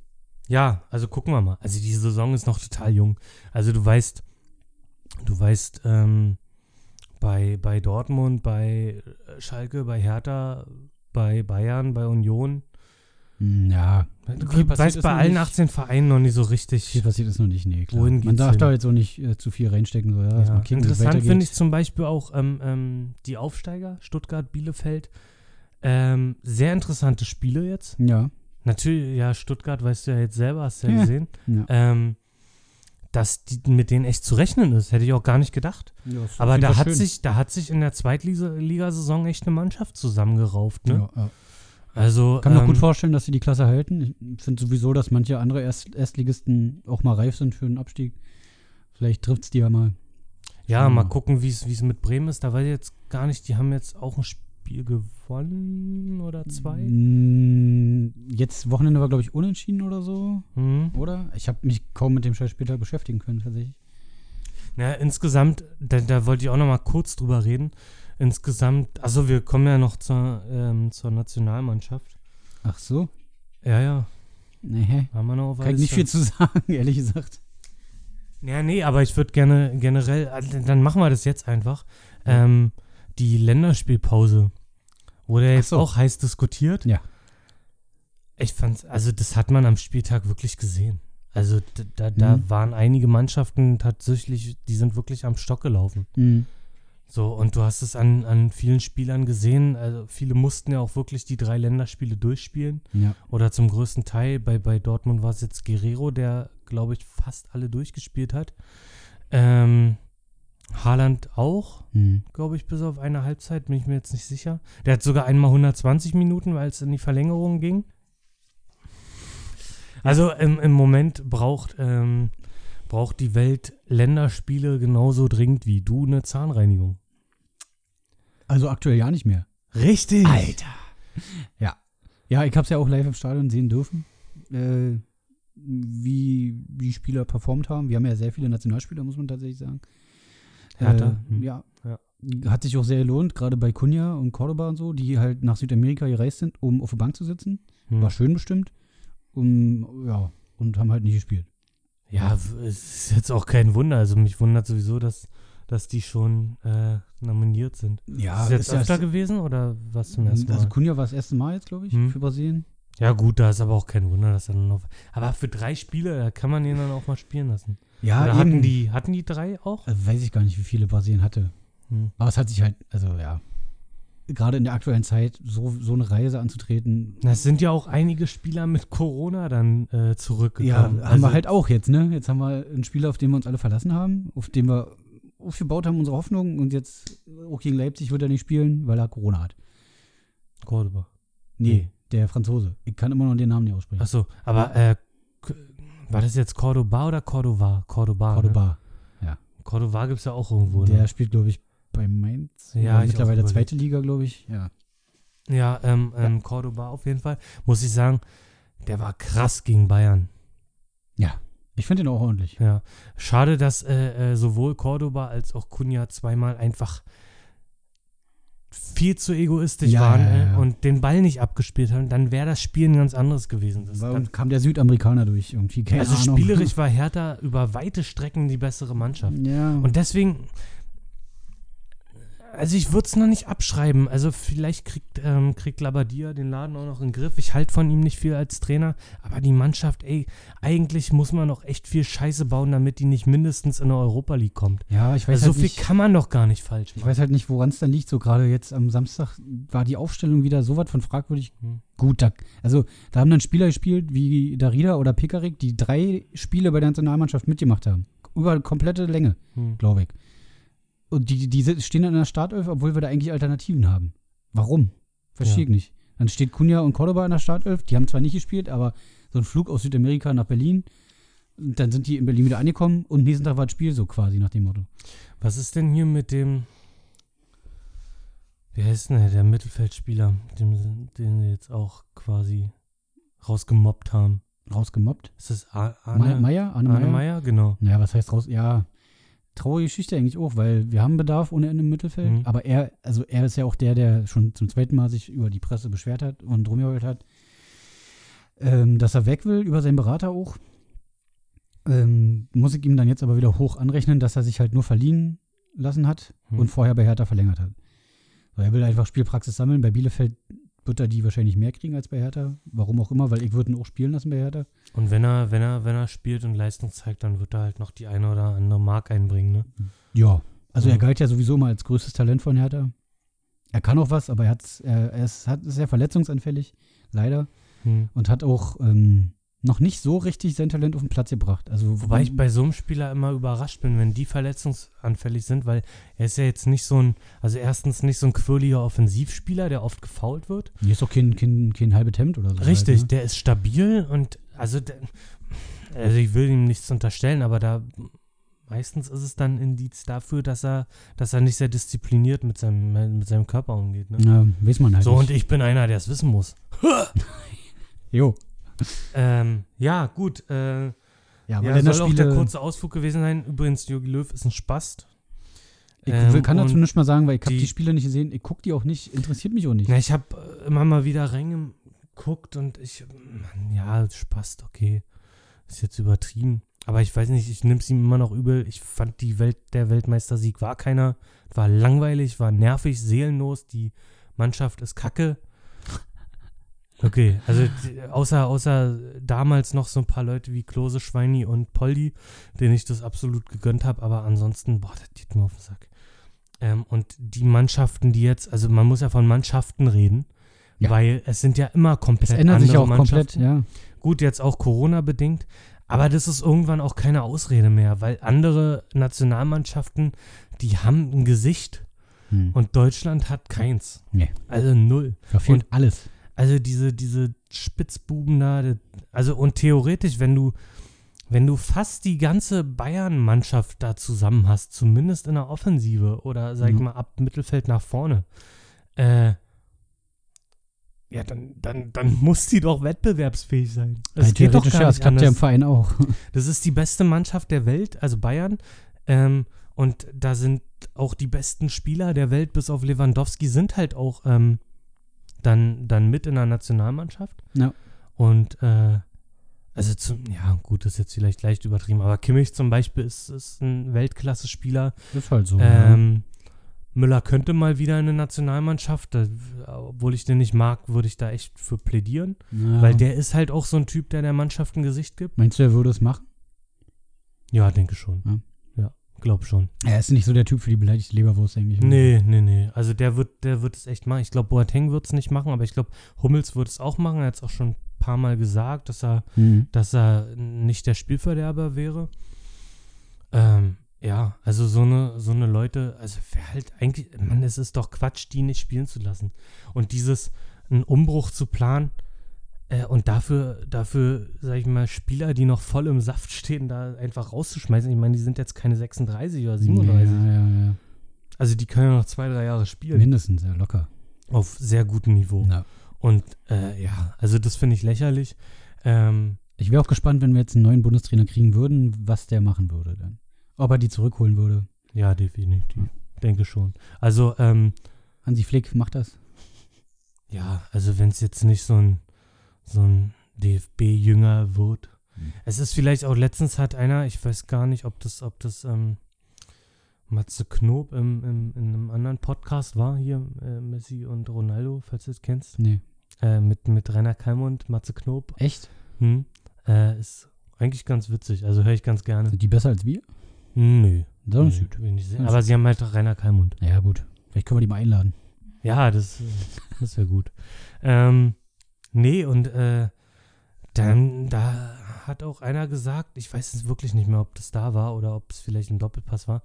ja, also gucken wir mal. Also die Saison ist noch total jung. Also du weißt, du weißt, ähm, bei, bei Dortmund, bei Schalke, bei Hertha, bei Bayern, bei Union. Hm, Ja. Du Viel ist bei allen nicht. 18 Vereinen noch nicht so richtig. Viel passiert ist noch nicht, nee, klar. Wohin Man darf hin? da jetzt auch nicht äh, zu viel reinstecken. So, ja, Ja. kicken, Interessant finde ich zum Beispiel auch ähm, ähm, die Aufsteiger, Stuttgart, Bielefeld. Ähm, sehr interessante Spiele jetzt. Ja. Natürlich, ja, Stuttgart weißt du ja jetzt selber, hast du ja, Ja. gesehen. ja. ähm, dass die, mit denen echt zu rechnen ist. Hätte ich auch gar nicht gedacht. Ja, Aber da hat, schön. sich, da hat sich in der Zweitligasaison echt eine Mannschaft zusammengerauft. Ne? Ja, ja. Also, Kann mir ähm, gut vorstellen, dass sie die Klasse halten. Ich finde sowieso, dass manche andere Erst Erstligisten auch mal reif sind für einen Abstieg. Vielleicht trifft es die ja mal. ja, mal mal. gucken, wie es mit Bremen ist. Da weiß ich jetzt gar nicht, die haben jetzt auch ein Spiel gewonnen oder zwei. Mm, Jetzt Wochenende war, glaube ich, unentschieden oder so, Mhm. oder? Ich habe mich kaum mit dem Scheißspieltag beschäftigen können, tatsächlich. Ja, insgesamt, da, da wollte ich auch noch mal kurz drüber reden. Insgesamt, also wir kommen ja noch zur, ähm, zur Nationalmannschaft. Ach so? Ja, ja, Nee. haben wir noch Kann ich nicht viel zu sagen, ehrlich gesagt. Ja, nee, aber ich würde gerne generell, also dann machen wir das jetzt einfach. Ähm, die Länderspielpause wurde ja jetzt so. auch heiß diskutiert. Ja. Ich fand's, also das hat man am Spieltag wirklich gesehen. Also da, da Mhm. waren einige Mannschaften tatsächlich, die sind wirklich am Stock gelaufen. Mhm. So, und du hast es an, an vielen Spielern gesehen. Also viele mussten ja auch wirklich die drei Länderspiele durchspielen. Ja. Oder zum größten Teil. Bei, bei Dortmund war es jetzt Guerrero, der, glaube ich, fast alle durchgespielt hat. Ähm, Haaland auch, Mhm. glaube ich, bis auf eine Halbzeit, bin ich mir jetzt nicht sicher. Der hat sogar einmal 120 Minuten, weil es in die Verlängerung ging. Also im, im Moment braucht, ähm, braucht die Welt Länderspiele genauso dringend wie du eine Zahnreinigung. Also aktuell ja nicht mehr. Richtig. Alter. Ja. Ja, ich habe es ja auch live im Stadion sehen dürfen, äh, wie die Spieler performt haben. Wir haben ja sehr viele Nationalspieler, muss man tatsächlich sagen. Hertha, Äh, hm. ja. Ja. Hat sich auch sehr gelohnt, gerade bei Cunha und Cordoba und so, die halt nach Südamerika gereist sind, um auf der Bank zu sitzen. Hm. War schön bestimmt. Um, ja, und haben halt nicht gespielt. Ja, es ist jetzt auch kein Wunder. Also mich wundert sowieso, dass, dass die schon äh, nominiert sind. Ja, ist es jetzt öfter gewesen oder was zum ersten Mal? Also Kunja war das erste Mal jetzt, glaube ich, Hm. für Brasilien. ja gut, da ist aber auch kein Wunder, dass er dann noch. Aber für drei Spiele, da kann man ihn dann auch mal spielen lassen. Ja, oder hatten die, hatten die drei auch? Also weiß ich gar nicht, wie viele Brasilien hatte. Hm. Aber es hat sich halt, also ja, gerade in der aktuellen Zeit so, so eine Reise anzutreten. Es sind ja auch einige Spieler mit Corona dann äh, Ja, zurückgekommen. haben Also- wir halt auch jetzt, ne? Jetzt haben wir einen Spieler, auf den wir uns alle verlassen haben, auf den wir aufgebaut haben, unsere Hoffnung. Und jetzt auch gegen Leipzig wird er nicht spielen, weil er Corona hat. Cordoba. Nee, der Franzose. Ich kann immer noch den Namen nicht aussprechen. Achso, aber äh, war das jetzt Cordoba oder Cordova? Cordoba. Ne? Cordoba. Cordoba gibt es ja auch irgendwo. Der Ne? spielt, glaube ich, bei Mainz. Ja, ich mittlerweile zweite Liga, glaube ich. Ja. Ja, ähm, ähm, Cordoba auf jeden Fall. Muss ich sagen, der war krass gegen Bayern. Ich finde ihn auch ordentlich. Ja. Schade, dass äh, äh, sowohl Cordoba als auch Cunha zweimal einfach viel zu egoistisch Ja, waren ja, äh, ja. und den Ball nicht abgespielt haben, dann wäre das Spiel ein ganz anderes gewesen. Das, Warum dann, kam der Südamerikaner durch irgendwie? Keine also Ahnung. spielerisch war Hertha über weite Strecken die bessere Mannschaft. Ja. Und deswegen, also ich würde es noch nicht abschreiben. Also vielleicht kriegt, ähm, kriegt Labadia den Laden auch noch in den Griff. Ich halte von ihm nicht viel als Trainer, aber die Mannschaft, ey, eigentlich muss man noch echt viel Scheiße bauen, damit die nicht mindestens in der Europa League kommt. ja, ich weiß Also halt so viel nicht. kann man doch gar nicht falsch Ich machen. weiß halt nicht, woran es dann liegt. So gerade jetzt am Samstag war die Aufstellung wieder so was von fragwürdig Hm. gut. Da, also da haben dann Spieler gespielt wie Darida oder Pekarik, die drei Spiele bei der Nationalmannschaft mitgemacht haben. Über komplette Länge, Hm. glaube ich. Und die, die stehen dann in der Startelf, obwohl wir da eigentlich Alternativen haben. Warum? Verstehe Ja. ich nicht. Dann steht Kunja und Cordoba in der Startelf. Die haben zwar nicht gespielt, aber so ein Flug aus Südamerika nach Berlin. Und dann sind die in Berlin wieder angekommen und nächsten Tag war das Spiel so quasi nach dem Motto. Was ist denn hier mit dem, wie heißt denn der, der Mittelfeldspieler, dem, den wir jetzt auch quasi rausgemobbt haben? Rausgemobbt. Ist das Arne, Meier? Arne, Arne? Meier? Genau. Naja, was heißt raus? Ja, traurige Geschichte eigentlich auch, weil wir haben Bedarf ohne Ende im Mittelfeld. Mhm. Aber er, also er ist ja auch der, der schon zum zweiten Mal sich über die Presse beschwert hat und rumgeheult hat, ähm, dass er weg will, über seinen Berater auch. Ähm, muss ich ihm dann jetzt aber wieder hoch anrechnen, dass er sich halt nur verliehen lassen hat Mhm. und vorher bei Hertha verlängert hat. So, er will einfach Spielpraxis sammeln. Bei Bielefeld wird er die wahrscheinlich mehr kriegen als bei Hertha. Warum auch immer, weil ich würde ihn auch spielen lassen bei Hertha. Und wenn er, wenn er, wenn er spielt und Leistung zeigt, dann wird er halt noch die eine oder andere Mark einbringen, ne? Ja, also Ja. er galt ja sowieso mal als größtes Talent von Hertha. Er kann auch was, aber er, er, er ist, hat, ist sehr verletzungsanfällig, leider. Hm. Und hat auch ähm, noch nicht so richtig sein Talent auf den Platz gebracht. Also, Wobei ich bei so einem Spieler immer überrascht bin, wenn die verletzungsanfällig sind, weil er ist ja jetzt nicht so ein, also erstens nicht so ein quirliger Offensivspieler, der oft gefault wird. Hier ist doch kein, kein, kein halbes Hemd oder so. Richtig, Halt, der ist stabil und also, der, also ich will ihm nichts unterstellen, aber da meistens ist es dann Indiz dafür, dass er, dass er nicht sehr diszipliniert mit seinem, mit seinem Körper umgeht. Ne? ne? Ja, weiß man halt So, und nicht. ich bin einer, der es wissen muss. Jo. Ähm, ja, gut. Äh, Ja, ja, aber soll auch der kurze Ausflug gewesen sein. Übrigens, Jogi Löw ist ein Spast. ich Ähm, kann dazu nicht mal sagen, weil ich habe die- die Spiele nicht gesehen. Ich gucke die auch nicht, interessiert mich auch nicht. Ja, ich habe immer mal wieder reingeguckt und ich, Mann, ja, Spast, okay. Ist jetzt übertrieben. Aber ich weiß nicht, ich nehme es ihm immer noch übel. Ich fand die Welt, der Weltmeistersieg war keiner. War langweilig, war nervig, seelenlos. Die Mannschaft ist kacke. Okay, also außer, außer damals noch so ein paar Leute wie Klose, Schweini und Poldi, denen ich das absolut gegönnt habe, aber ansonsten, boah, das geht mir auf den Sack. Ähm, und die Mannschaften, die jetzt, also man muss ja von Mannschaften reden, Ja. weil es sind ja immer komplett Es ändert sich andere auch komplett, Mannschaften. ja. Gut, jetzt auch Corona-bedingt, aber das ist irgendwann auch keine Ausrede mehr, weil andere Nationalmannschaften, die haben ein Gesicht Hm. und Deutschland hat keins. Nee. Also null. Da fehlt alles. Also diese, diese Spitzbuben da, also und theoretisch, wenn du, wenn du fast die ganze Bayern-Mannschaft da zusammen hast, zumindest in der Offensive oder sag ich Mhm. mal ab Mittelfeld nach vorne, äh, ja, dann, dann, dann muss die doch wettbewerbsfähig sein. Das Rein geht doch gar ja, das klappt ja im. Verein auch. Das ist die beste Mannschaft der Welt, also Bayern. Ähm, und da sind auch die besten Spieler der Welt, bis auf Lewandowski, sind halt auch ähm, dann, dann mit in der Nationalmannschaft. Ja. Und äh, Also, zum, ja, gut, das ist jetzt vielleicht leicht übertrieben, aber Kimmich zum Beispiel ist, ist ein Weltklasse-Spieler. Ist halt so. ja. Ähm, Müller könnte mal wieder in eine Nationalmannschaft, da, obwohl ich den nicht mag, würde ich da echt für plädieren, Ja. weil der ist halt auch so ein Typ, der der Mannschaft ein Gesicht gibt. Meinst du, er würde es machen? Ja, denke schon. Ja. Glaub schon. Er ist nicht so der Typ für die beleidigte Leberwurst, denke ich. Nee, nee, nee. Also der wird, der wird es echt machen. Ich glaube, Boateng wird es nicht machen, aber ich glaube, Hummels wird es auch machen. Er hat es auch schon ein paar Mal gesagt, dass er, Mhm. dass er nicht der Spielverderber wäre. Ähm, ja, also so eine, so eine Leute, also wer halt eigentlich, Mann, es ist doch Quatsch, die nicht spielen zu lassen. Und dieses, einen Umbruch zu planen, äh, und dafür, dafür, sag ich mal, Spieler, die noch voll im Saft stehen, da einfach rauszuschmeißen. Ich meine, die sind jetzt keine 36 oder 37. Ja, ja, ja. Also die können ja noch zwei, drei Jahre spielen. Mindestens, ja, locker. Auf sehr gutem Niveau. Ja. Und äh, ja, also das finde ich lächerlich. Ähm, Ich wäre auch gespannt, wenn wir jetzt einen neuen Bundestrainer kriegen würden, was der machen würde dann. Ob er die zurückholen würde. ja, definitiv. Denke schon. Also, ähm, Hansi Flick macht das. ja, also wenn es jetzt nicht so ein, so ein DFB-Jünger wird. Mhm. Es ist vielleicht auch, letztens hat einer, ich weiß gar nicht, ob das, ob das ähm, Matze Knob im, im, in einem anderen Podcast war, hier, äh, Messi und Ronaldo, falls du es kennst. Nee. Äh, mit, mit Rainer Kalmund, Matze Knob. Echt? Hm. Äh, ist eigentlich ganz witzig, also höre ich ganz gerne. Sind die besser als wir? Nö. Das ist gut. Aber sie haben halt auch Rainer Kalmund. Ja, gut. Vielleicht können wir die mal einladen. Ja, das, das wäre gut. Ähm, nee, und äh, dann, da hat auch einer gesagt, ich weiß es wirklich nicht mehr, ob das da war oder ob es vielleicht ein Doppelpass war,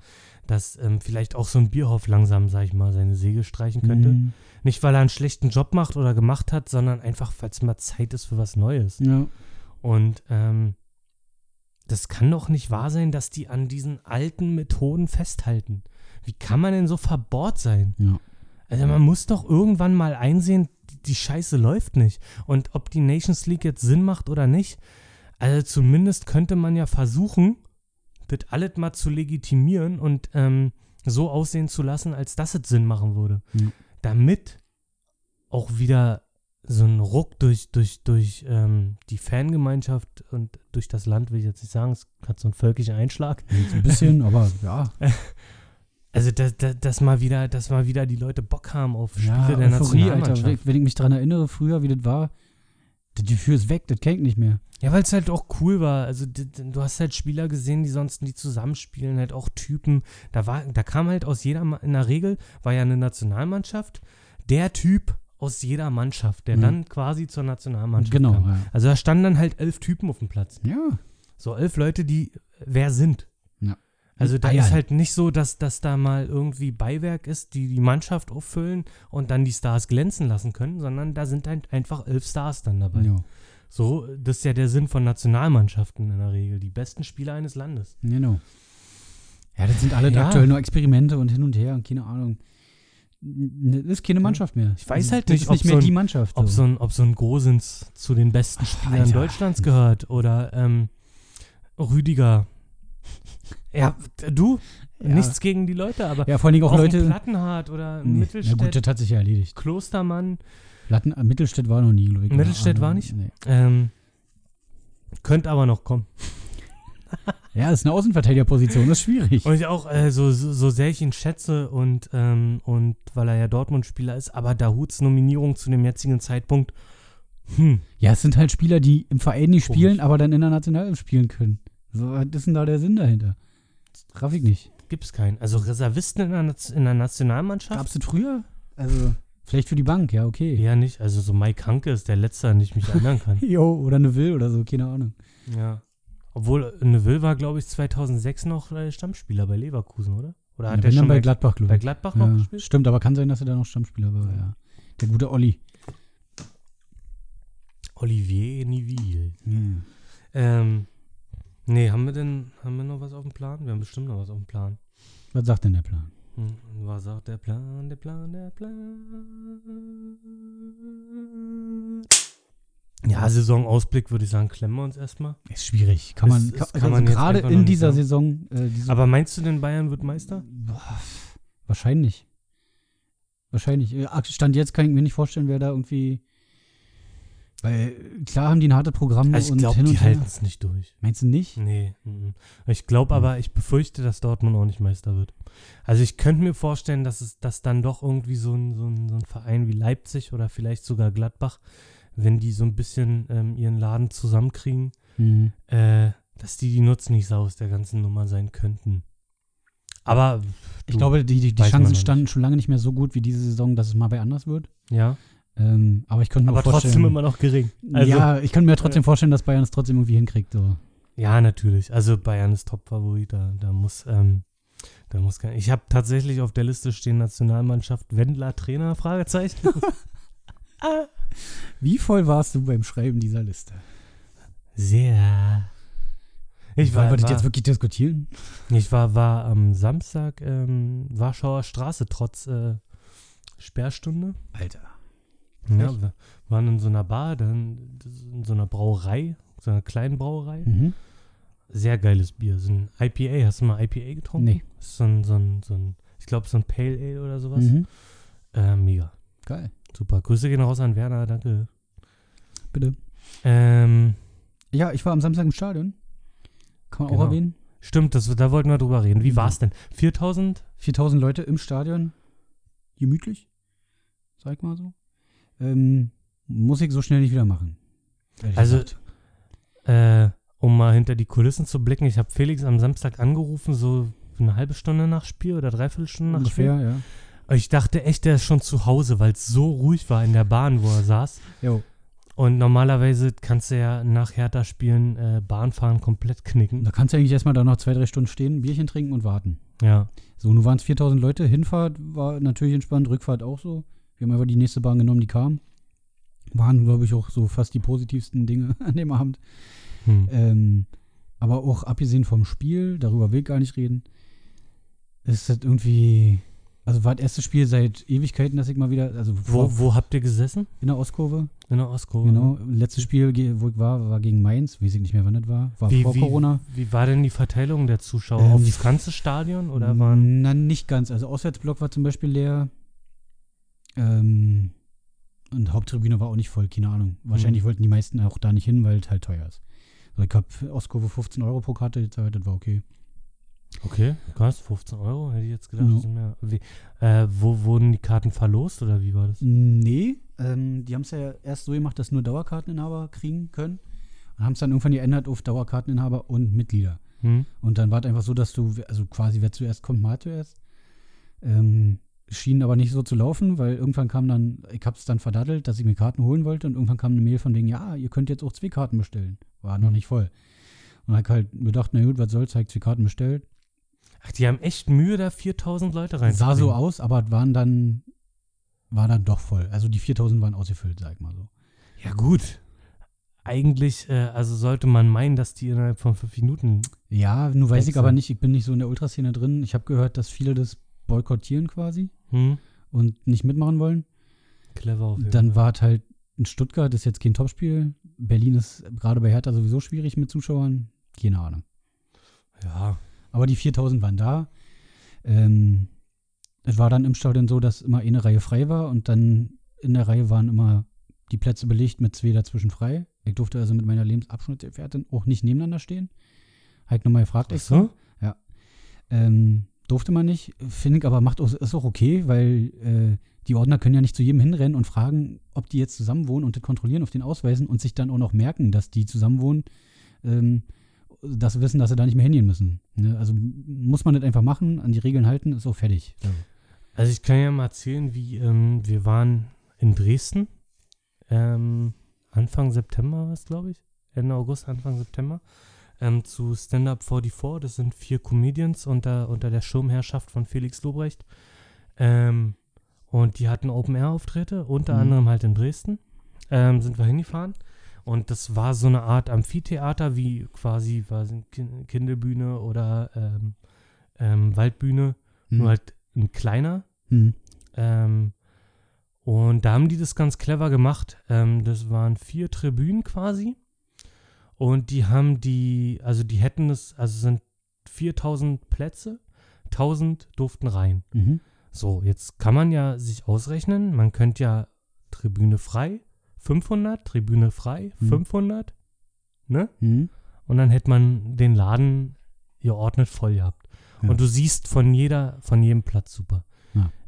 dass ähm, vielleicht auch so ein Bierhoff langsam, sag ich mal, seine Segel streichen könnte. Mhm. Nicht, weil er einen schlechten Job macht oder gemacht hat, sondern einfach, weil es mal Zeit ist für was Neues. Ja. Und ähm, das kann doch nicht wahr sein, dass die an diesen alten Methoden festhalten. Wie kann man denn so verbohrt sein? Ja. Also man muss doch irgendwann mal einsehen, die, Scheiße läuft nicht. Und ob die Nations League jetzt Sinn macht oder nicht, also zumindest könnte man ja versuchen, das alles mal zu legitimieren und ähm, so aussehen zu lassen, als dass es Sinn machen würde. Ja. Damit auch wieder so ein Ruck durch, durch, durch ähm, die Fangemeinschaft und durch das Land, will ich jetzt nicht sagen, es hat so einen völkischen Einschlag. Ein bisschen, aber ja. Also, dass, dass, dass, mal wieder, dass mal wieder die Leute Bock haben auf Spiele ja, der Euphorie, Alter. Nationalmannschaft. Wenn ich mich dran erinnere, früher, wie das war, das Gefühl ist weg, das kennt nicht mehr. Ja, weil es halt auch cool war. Also du hast halt Spieler gesehen, die sonst nie zusammenspielen, halt auch Typen. Da war, da kam halt aus jeder, in der Regel war ja eine Nationalmannschaft, der Typ aus jeder Mannschaft, der Mhm. dann quasi zur Nationalmannschaft Genau. kam. Ja. Also da standen dann halt elf Typen auf dem Platz. ja. So elf Leute, die wer sind. Also da Eiern. ist halt nicht so, dass, dass da mal irgendwie Beiwerk ist, die die Mannschaft auffüllen und dann die Stars glänzen lassen können, sondern da sind halt einfach elf Stars dann dabei. ja. So, das ist ja der Sinn von Nationalmannschaften in der Regel. Die besten Spieler eines Landes. Genau. Ja, das sind alle Ja. aktuell nur Experimente und hin und her und keine Ahnung. Das ist keine Mannschaft mehr. Ich weiß halt das nicht, ist nicht ob mehr so ein- die Mannschaft. Ob so ein, ob so ein Gosens zu den besten Spielern Alter. Deutschlands gehört oder ähm, Rüdiger. Ja, du? Ja. Nichts gegen die Leute, aber ja, vor allen Dingen auch, Leute. Plattenhardt oder Nee, Mittelstädt, Na gut, das hat sich ja erledigt. Klostermann. Platten, äh, Mittelstädt war noch nie, glaube ich. Mittelstädt war nicht? Nee. Ähm, könnte aber noch kommen. Ja, das ist eine Außenverteidigerposition, das ist schwierig. Und ich auch, äh, so, so, so sehr ich ihn schätze und, ähm, und weil er ja Dortmund-Spieler ist, aber Dahuts Nominierung zu dem jetzigen Zeitpunkt, hm, Ja, es sind halt Spieler, die im Verein nicht Komisch. spielen, aber dann in der Nationalelf spielen können. So, was ist denn da der Sinn dahinter? Das raff ich nicht. gibt's keinen. Also Reservisten in der, Naz- in der Nationalmannschaft? Gab's das früher? Also, vielleicht für die Bank, ja, okay. Ja, nicht. Also so Mike Hanke ist der Letzte, an den ich mich erinnern kann. Jo, oder eine Will oder so, keine Ahnung. ja. Obwohl, Neville war, glaube ich, 2006 noch äh, Stammspieler bei Leverkusen, oder? Oder Ja, hat er schon bei bei, Gladbach, glaube bei. Gladbach noch Ja, gespielt? stimmt, aber kann sein, dass er da noch Stammspieler war, ja. Der gute Olli. Olivier Niville. Ähm, nee, haben wir denn, haben wir noch was auf dem Plan? Wir haben bestimmt noch was auf dem Plan. Was sagt denn der Plan? Hm, was sagt der Plan, der Plan, der Plan? Ja, Saisonausblick würde ich sagen, klemmen wir uns erstmal. Ist schwierig. Kann man, Ist- kann, ist- kann also man jetzt gerade einfach noch in nicht dieser. Saison, äh, diese, Aber meinst du denn, Bayern wird Meister? Boah, wahrscheinlich. Wahrscheinlich. Äh, Stand jetzt kann ich mir nicht vorstellen, wer da irgendwie Weil klar haben die ein hartes Programm Also ich und glaube, hin und die halten es nicht durch. Meinst du nicht? Nee. Ich glaube aber, ich befürchte, dass Dortmund auch nicht Meister wird. Also ich könnte mir vorstellen, dass es dass dann doch irgendwie so ein, so, ein, so ein Verein wie Leipzig oder vielleicht sogar Gladbach, wenn die so ein bisschen ähm, ihren Laden zusammenkriegen, Mhm. äh, dass die die Nutznießer aus der ganzen Nummer sein könnten. Aber Ich du, glaube, die, die, die Chancen standen schon lange nicht mehr so gut wie diese Saison, dass es mal bei anders wird. ja, Ähm, aber ich könnte mir aber vorstellen. trotzdem immer noch gering. Also, ja. ja, ich könnte mir trotzdem vorstellen, dass Bayern es trotzdem irgendwie hinkriegt. So. natürlich. Also Bayern ist Top-Favorit, da, da muss, ähm, da muss kein. Ich habe tatsächlich auf der Liste stehen Nationalmannschaft Wendler Trainer Fragezeichen. Wie voll warst du beim Schreiben dieser Liste? Sehr. Ich war, das war, jetzt wirklich diskutieren? ich war, war am Samstag ähm, Warschauer Straße trotz äh, Sperrstunde. Alter. Ja, wir waren in so einer Bar, dann in so einer Brauerei, so einer kleinen Brauerei. Mhm. Sehr geiles Bier. So ein IPA. Hast du mal IPA getrunken? Nee. Das ist so ein, so ein, so ein ich glaube, so ein Pale Ale oder sowas. Mhm. Äh, mega. Geil. Super. Grüße gehen raus an Werner, danke. Bitte. Ähm, Ja, ich war am Samstag im Stadion. Kann man Genau. auch erwähnen. stimmt, das, da wollten wir drüber reden. Wie Mhm. war's denn? 4000? 4000 Leute im Stadion. Gemütlich. Sag mal so. Ähm, muss ich so schnell nicht wieder machen. Also. Äh, um mal hinter die Kulissen zu blicken, ich habe Felix am Samstag angerufen, so eine halbe Stunde nach Spiel oder dreiviertel Stunde nach Spiel. ungefähr, ja. Und Ich dachte echt, der ist schon zu Hause, weil es so ruhig war in der Bahn, wo er saß. Jo. Und normalerweise kannst du ja nach Hertha spielen, äh, Bahnfahren komplett knicken. Da kannst du eigentlich erstmal da noch zwei, drei Stunden stehen, Bierchen trinken und warten. Ja. So, nun waren es 4000 Leute. Hinfahrt war natürlich entspannt, Rückfahrt auch so. Wir haben einfach die nächste Bahn genommen, die kam. Waren, glaube ich, auch so fast die positivsten Dinge an dem Abend. Hm. Ähm, aber auch abgesehen vom Spiel, darüber will ich gar nicht reden, ist das irgendwie. Also war das erste Spiel seit Ewigkeiten, dass ich mal wieder, also Wo, wo habt ihr gesessen? in der Ostkurve, In der Ostkurve. genau. Letztes Spiel, wo ich war, war gegen Mainz, weiß ich nicht mehr, wann das war. War Wie, vor wie, Corona. wie war denn die Verteilung der Zuschauer? Ähm, Aufs ganze Stadion oder waren. Na, nicht ganz. Also Auswärtsblock war zum Beispiel leer. Ähm, und Haupttribüne war auch nicht voll, keine Ahnung. Wahrscheinlich Mhm. wollten die meisten auch da nicht hin, weil es halt teuer ist. Also ich habe Ostkurve 15 Euro pro Karte gezahlt, das war okay. Okay, krass, 15 Euro, hätte ich jetzt gedacht. Sind mehr. Wie, äh, wo wurden die Karten verlost oder wie war das? Nee, ähm, die haben es ja erst so gemacht, dass nur Dauerkarteninhaber kriegen können. Und haben es dann irgendwann geändert auf Dauerkarteninhaber und Mitglieder. Hm? Und dann war es einfach so, dass du, also quasi wer zuerst kommt, mal zuerst. Ähm, schien aber nicht so zu laufen, weil irgendwann kam dann, ich hab's dann verdattelt, dass ich mir Karten holen wollte und irgendwann kam eine Mail von wegen, ja, ihr könnt jetzt auch zwei Karten bestellen. War noch nicht voll. Und dann halt gedacht, na gut, was soll's, ich zwei Karten bestellt. Ach, die haben echt Mühe, da 4000 Leute rein. Sah so aus, aber es waren dann, war dann doch voll. Also die 4000 waren ausgefüllt, sag ich mal so. Ja, gut. Eigentlich, äh, also sollte man meinen, dass die innerhalb von fünf Minuten. Ja, nur weiß ich aber nicht, ich bin nicht so in der Ultraszene drin. Ich habe gehört, dass viele das boykottieren quasi Hm? und nicht mitmachen wollen. Clever auf jeden Dann Fall. war es halt in Stuttgart, ist jetzt kein Topspiel. Berlin ist gerade bei Hertha sowieso schwierig mit Zuschauern. Keine Ahnung. Ja. Aber die 4000 waren da. Ähm, es war dann im Stadion so, dass immer eine Reihe frei war und dann in der Reihe waren immer die Plätze belegt mit zwei dazwischen frei. Ich durfte also mit meiner Lebensabschnittsgefährtin auch nicht nebeneinander stehen. Habe ich nochmal gefragt. Ach extra. so? Ähm, durfte man nicht. Finde ich aber macht ist auch okay, weil äh, die Ordner können ja nicht zu jedem hinrennen und fragen, ob die jetzt zusammen wohnen und das kontrollieren auf den Ausweisen und sich dann auch noch merken, dass die zusammen wohnen, ähm, dass sie wissen, dass sie da nicht mehr hingehen müssen. Ne? Also muss man das einfach machen, an die Regeln halten, ist auch fertig. Also ich kann ja mal erzählen, wie ähm, wir waren in Dresden. Ähm, Anfang September war es, glaube ich. Ende August, Anfang September. Ähm, zu Stand Up 44. Das sind vier Comedians unter, unter der Schirmherrschaft von Felix Lobrecht. Ähm, und die hatten Open-Air-Auftritte, unter Mhm. anderem halt in Dresden. Ähm, sind wir hingefahren. Und das war so eine Art Amphitheater, wie quasi war es eine Kin- Kindelbühne oder ähm, ähm, Waldbühne, Hm. nur halt ein kleiner. Hm. Ähm, und da haben die das ganz clever gemacht. Ähm, das waren vier Tribünen quasi. Und die haben die, also die hätten es, also es sind 4000 Plätze, 1000 durften rein. Mhm. So, jetzt kann man ja sich ausrechnen, man könnte ja Tribüne frei, 500, Tribüne frei, Hm. 500, ne? Hm? Und dann hätte man den Laden geordnet voll gehabt. Ja. Und du siehst von jeder, von jedem Platz super.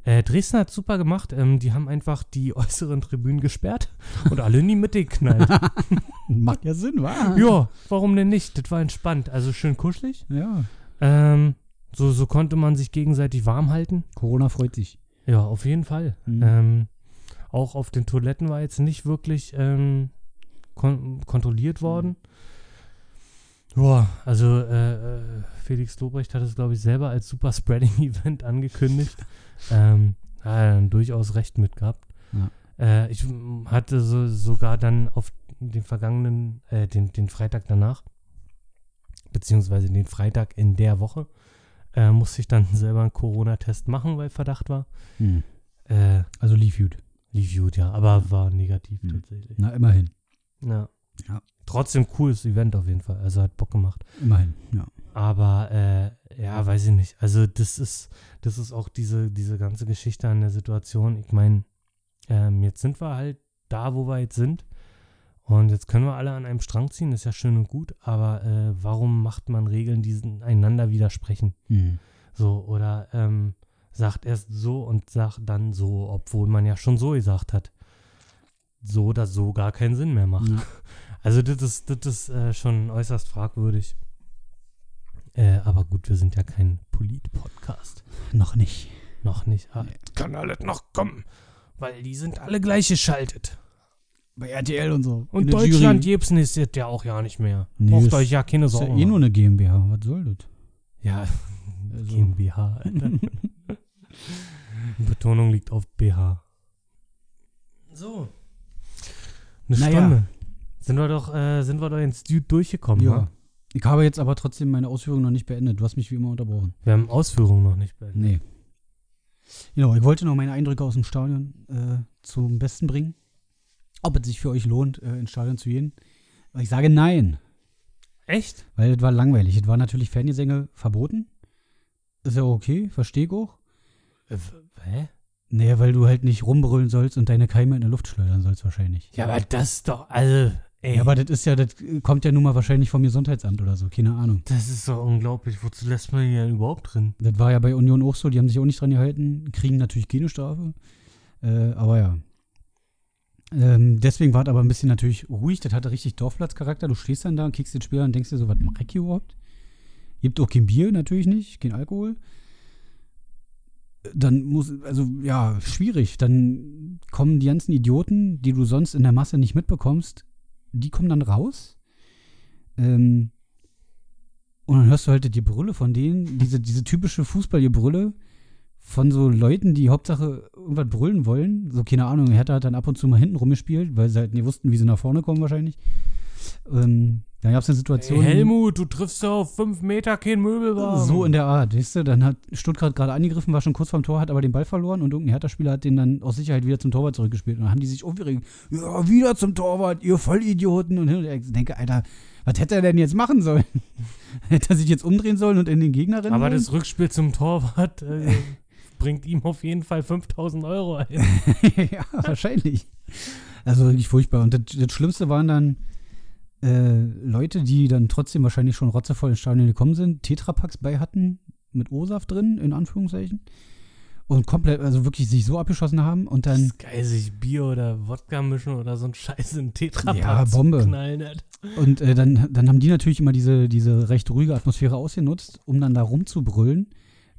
Äh, Dresden hat super gemacht. Ähm, die haben einfach die äußeren Tribünen gesperrt und alle in die Mitte geknallt. Macht ja Sinn, wa? ja, warum denn nicht? Das war entspannt. Also schön kuschelig. Ja. Ähm, so, so konnte man sich gegenseitig warm halten. Corona freut sich. Ja, auf jeden Fall. Mhm. Ähm, auch auf den Toiletten war jetzt nicht wirklich ähm, kon kontrolliert worden. Ja, also äh, äh, Felix Lobrecht hat es, glaube ich, selber als Super Spreading-Event angekündigt. Ähm, hat er dann durchaus recht mit gehabt. Ja. Äh, ich hatte so, sogar dann auf den vergangenen, äh, den, den Freitag danach, beziehungsweise den Freitag in der Woche, äh, musste ich dann selber einen Corona-Test machen, weil Verdacht war. Hm. Äh, Also lief gut. lief gut, ja, aber war negativ Mhm. tatsächlich. Na, immerhin. Ja. Ja. Trotzdem cooles Event auf jeden Fall. Also hat Bock gemacht. Immerhin, ja. Aber äh, ja, weiß ich nicht. Also das ist, das ist auch diese, diese ganze Geschichte an der Situation. Ich meine, ähm, jetzt sind wir halt da, wo wir jetzt sind. Und jetzt können wir alle an einem Strang ziehen, ist ja schön und gut, aber äh, warum macht man Regeln, die einander widersprechen? Hm. So, oder ähm, sagt erst so und sagt dann so, obwohl man ja schon so gesagt hat. So oder so gar keinen Sinn mehr macht. Ja. Also das ist, das ist äh, schon äußerst fragwürdig. Äh, aber gut, wir sind ja kein Polit-Podcast. Noch nicht. Noch nicht. Ah, kann alles noch kommen, weil die sind alle gleich geschaltet. Bei RTL und so. Und Deutschland. Jebsen ist jetzt ja auch ja nicht mehr. Nee, Braucht ist- euch ja keine Ist ja Sorgen. eh nur eine GmbH. Was soll das? ja, Also- GmbH. Betonung liegt auf BH. So. Eine Naja. Stunde. Sind wir doch, äh, sind wir doch ins Dude durchgekommen, Ja. wa? Ich habe jetzt aber trotzdem meine Ausführungen noch nicht beendet. Du hast mich wie immer unterbrochen. Wir haben Ausführungen noch nicht beendet. Nee. Genau, ich wollte noch meine Eindrücke aus dem Stadion äh, zum Besten bringen. Ob es sich für euch lohnt, äh, ins Stadion zu gehen. Aber ich sage nein, Echt? weil es war langweilig. Es war natürlich Fangesänge verboten. Ist ja okay, verstehe ich auch. Äh, hä? Naja, weil du halt nicht rumbrüllen sollst und deine Keime in der Luft schleudern sollst wahrscheinlich. Ja, aber das ist doch, also, ey. Ja, aber das ist ja, das kommt ja nun mal wahrscheinlich vom Gesundheitsamt oder so, keine Ahnung. das ist doch unglaublich. Wozu lässt man die denn überhaupt drin? Das war ja bei Union auch so, die haben sich auch nicht dran gehalten, kriegen natürlich keine Strafe. Äh, aber ja. Ähm, deswegen war es aber ein bisschen natürlich ruhig, das hatte richtig Dorfplatzcharakter. Du stehst dann da und kickst den Spieler und denkst dir so, was mach ich hier überhaupt? Gibt auch kein Bier natürlich nicht, kein Alkohol. Dann muss, also ja, schwierig. Dann kommen die ganzen Idioten, die du sonst in der Masse nicht mitbekommst, die kommen dann raus. Ähm, und dann hörst du halt die Brülle von denen, diese, diese typische Fußballgebrülle von so Leuten, die Hauptsache irgendwas brüllen wollen. So, keine Ahnung, Hertha hat dann ab und zu mal hinten rumgespielt, weil sie halt nicht wussten, wie sie nach vorne kommen wahrscheinlich. Ähm, dann gab es eine Situation. Ey, Helmut, du triffst doch auf fünf Meter kein Möbelwagen. So in der Art, weißt du, dann hat Stuttgart gerade angegriffen, war schon kurz vorm Tor, hat aber den Ball verloren und irgendein Hertha-Spieler hat den dann aus Sicherheit wieder zum Torwart zurückgespielt. Und dann haben die sich aufgeregt, ja, wieder zum Torwart, ihr Vollidioten. Und ich denke, Alter, was hätte er denn jetzt machen sollen? hätte er sich jetzt umdrehen sollen und in den Gegner rennen Aber sollen? das Rückspiel zum Torwart äh, bringt ihm auf jeden Fall 5000 Euro ein. ja, wahrscheinlich. Also wirklich furchtbar. Und das, das Schlimmste waren dann äh, Leute, die dann trotzdem wahrscheinlich schon rotzevoll ins Stadion gekommen sind, Tetrapacks bei hatten, mit O-Saft drin, in Anführungszeichen. Und komplett, also wirklich sich so abgeschossen haben und Das dann. ist geil, sich Bier oder Wodka mischen oder so ein Scheiß in Tetrapack Ja, Bombe. knallen. Alter. Und äh, dann, dann haben die natürlich immer diese, diese recht ruhige Atmosphäre ausgenutzt, um dann da rumzubrüllen.